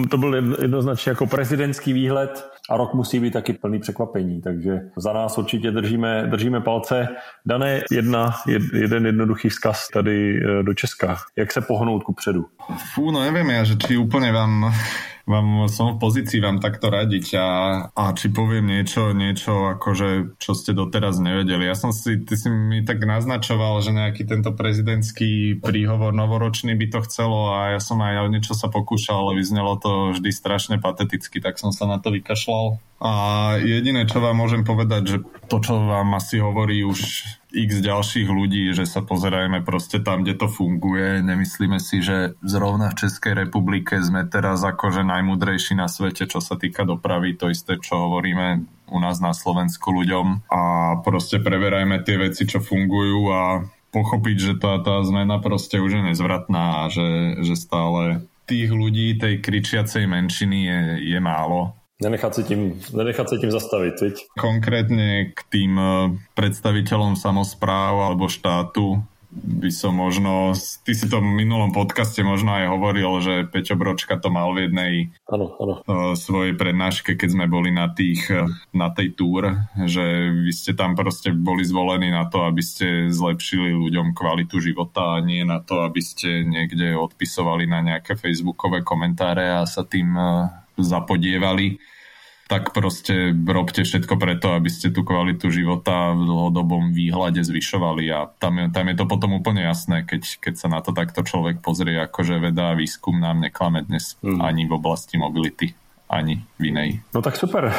to byl jednoznačně jako prezidentský výhled a rok musí být taky plný překvapení, takže za nás určitě držíme, držíme palce. Dané jedna, jed, jeden jednoduchý vzkaz tady e, do Česka. Jak se pohnout ku předu? Fú, no neviem ja, že či úplne vám vám, som v pozícii vám takto radiť a, a či poviem niečo, niečo akože, čo ste doteraz nevedeli. Ja som si, ty si mi tak naznačoval, že nejaký tento prezidentský príhovor novoročný by to chcelo a ja som aj o niečo sa pokúšal, ale vyznelo to vždy strašne pateticky, tak som sa na to vykašľal. A jediné, čo vám môžem povedať, že to, čo vám asi hovorí už x ďalších ľudí, že sa pozerajme proste tam, kde to funguje. Nemyslíme si, že zrovna v Českej republike sme teraz akože najmudrejší na svete, čo sa týka dopravy. To isté, čo hovoríme u nás na Slovensku ľuďom. A proste preberajme tie veci, čo fungujú a pochopiť, že tá, tá zmena proste už je nezvratná a že, že stále tých ľudí, tej kričiacej menšiny je, je málo Nenechať si tím, nenechať si tím zastaviť, viď? Konkrétne k tým e, predstaviteľom samozpráv alebo štátu by som možno, ty si to v minulom podcaste možno aj hovoril, že Peťo Bročka to mal v jednej ano, ano. Uh, svojej prednáške, keď sme boli na, tých, uh, na tej túr, že vy ste tam proste boli zvolení na to, aby ste zlepšili ľuďom kvalitu života a nie na to, aby ste niekde odpisovali na nejaké facebookové komentáre a sa tým zapodievali tak proste robte všetko preto, aby ste tú kvalitu života v dlhodobom výhľade zvyšovali a tam je, tam je to potom úplne jasné, keď, keď sa na to takto človek pozrie, akože veda a výskum nám neklame dnes mm. ani v oblasti mobility, ani v inej. No tak super.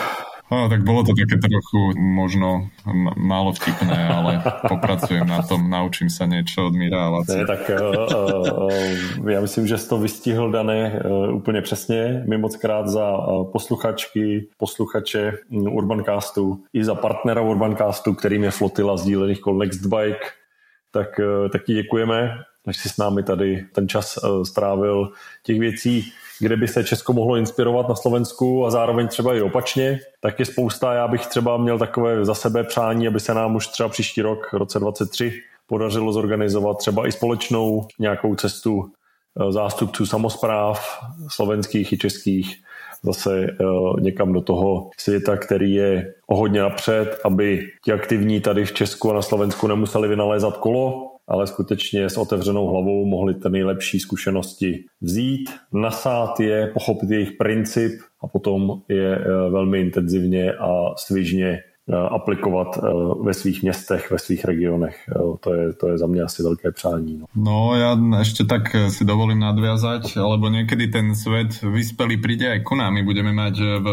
No, tak bolo to také trochu možno málo vtipné, ale popracujem na tom, naučím sa niečo od Míra a Ne, tak uh, uh, já myslím, že jsi to vystihl, Dané, uh, úplně přesně. My moc krát za uh, posluchačky, posluchače Urbancastu i za partnera Urbancastu, kterým je flotila sdílených kol Nextbike, tak uh, taky děkujeme, že jsi s námi tady ten čas uh, strávil těch věcí kde by se Česko mohlo inspirovat na Slovensku a zároveň třeba i opačně, tak je spousta. Já bych třeba měl takové za sebe přání, aby se nám už třeba příští rok, roce 23, podařilo zorganizovat třeba i společnou nějakou cestu eh, zástupců samozpráv slovenských i českých zase eh, někam do toho světa, který je o hodně napřed, aby ti aktivní tady v Česku a na Slovensku nemuseli vynalézat kolo, ale skutečně s otevřenou hlavou mohli ty nejlepší zkušenosti vzít, nasát je, pochopit jejich princip a potom je eh, velmi intenzivně a svižně eh, aplikovat eh, ve svých městech, ve svých regionech. To je, to je za mě asi velké přání. No. no ja ešte tak si dovolím nadviazať, lebo niekedy ten svet vyspelý príde aj ku nám. My budeme mať v,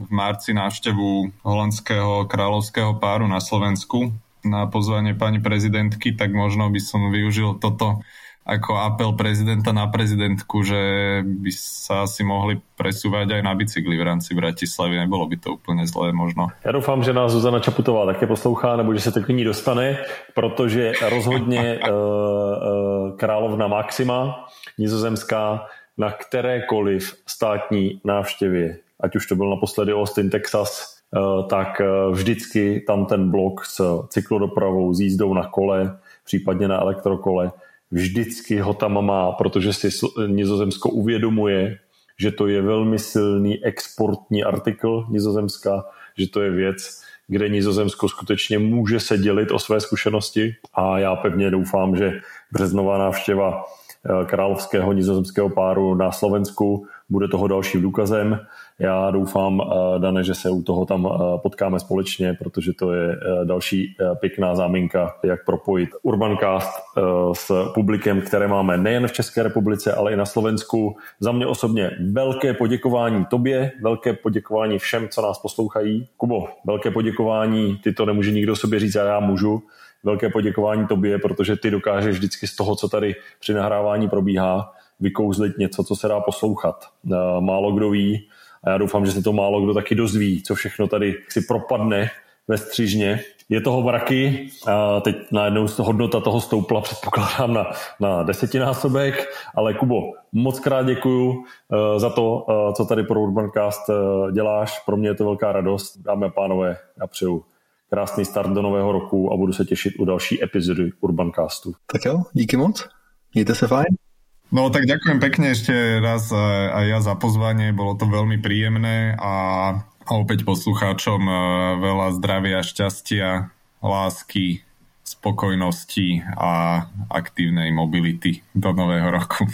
v marci návštevu holandského kráľovského páru na Slovensku na pozvanie pani prezidentky, tak možno by som využil toto ako apel prezidenta na prezidentku, že by sa asi mohli presúvať aj na bicykli v rámci Bratislavy. Nebolo by to úplně zlé možno. Já doufám, že nás Zuzana Čaputová také poslouchá, nebo že se to k ní dostane, protože rozhodně uh, [laughs] uh, královna Maxima, nizozemská, na kterékoliv státní návštěvě, ať už to byl naposledy Austin, Texas, Eh, tak eh, vždycky tam ten blok s cyklodopravou, s jízdou na kole, případně na elektrokole, vždycky ho tam má, protože si Nizozemsko uvědomuje, že to je velmi silný exportní artikl Nizozemska, že to je věc, kde Nizozemsko skutečně může se dělit o své zkušenosti a já pevně doufám, že březnová návštěva eh, královského nizozemského páru na Slovensku bude toho dalším důkazem. Já doufám, eh, Dane, že se u toho tam eh, potkáme společně, protože to je eh, další pěkná záminka, jak propojit Urbancast s publikem, které máme nejen v České republice, ale i na Slovensku. Za mě osobně velké poděkování tobě, velké poděkování všem, co nás poslouchají. Kubo, velké poděkování, ty to nemůže nikdo sobě říct, a já můžu. Velké poděkování tobě, protože ty dokážeš vždycky z toho, co tady při nahrávání probíhá, vykouzlit něco, co se dá poslouchat. Málo kdo ví, a já doufám, že se to málo kdo taky dozví, co všechno tady si propadne ve střižně. Je toho mraky a teď najednou hodnota toho stoupla, předpokládám, na, na desetinásobek, ale Kubo, moc krát děkuju uh, za to, uh, co tady pro Urbancast uh, děláš. Pro mě je to velká radost. Dámy a pánové, já přeju krásný start do nového roku a budu se těšit u další epizody Urbancastu. Tak jo, díky moc. Mějte se fajn. No tak ďakujem pekne ešte raz aj ja za pozvanie, bolo to veľmi príjemné a, a opäť poslucháčom e, veľa zdravia, šťastia, lásky, spokojnosti a aktívnej mobility do nového roku.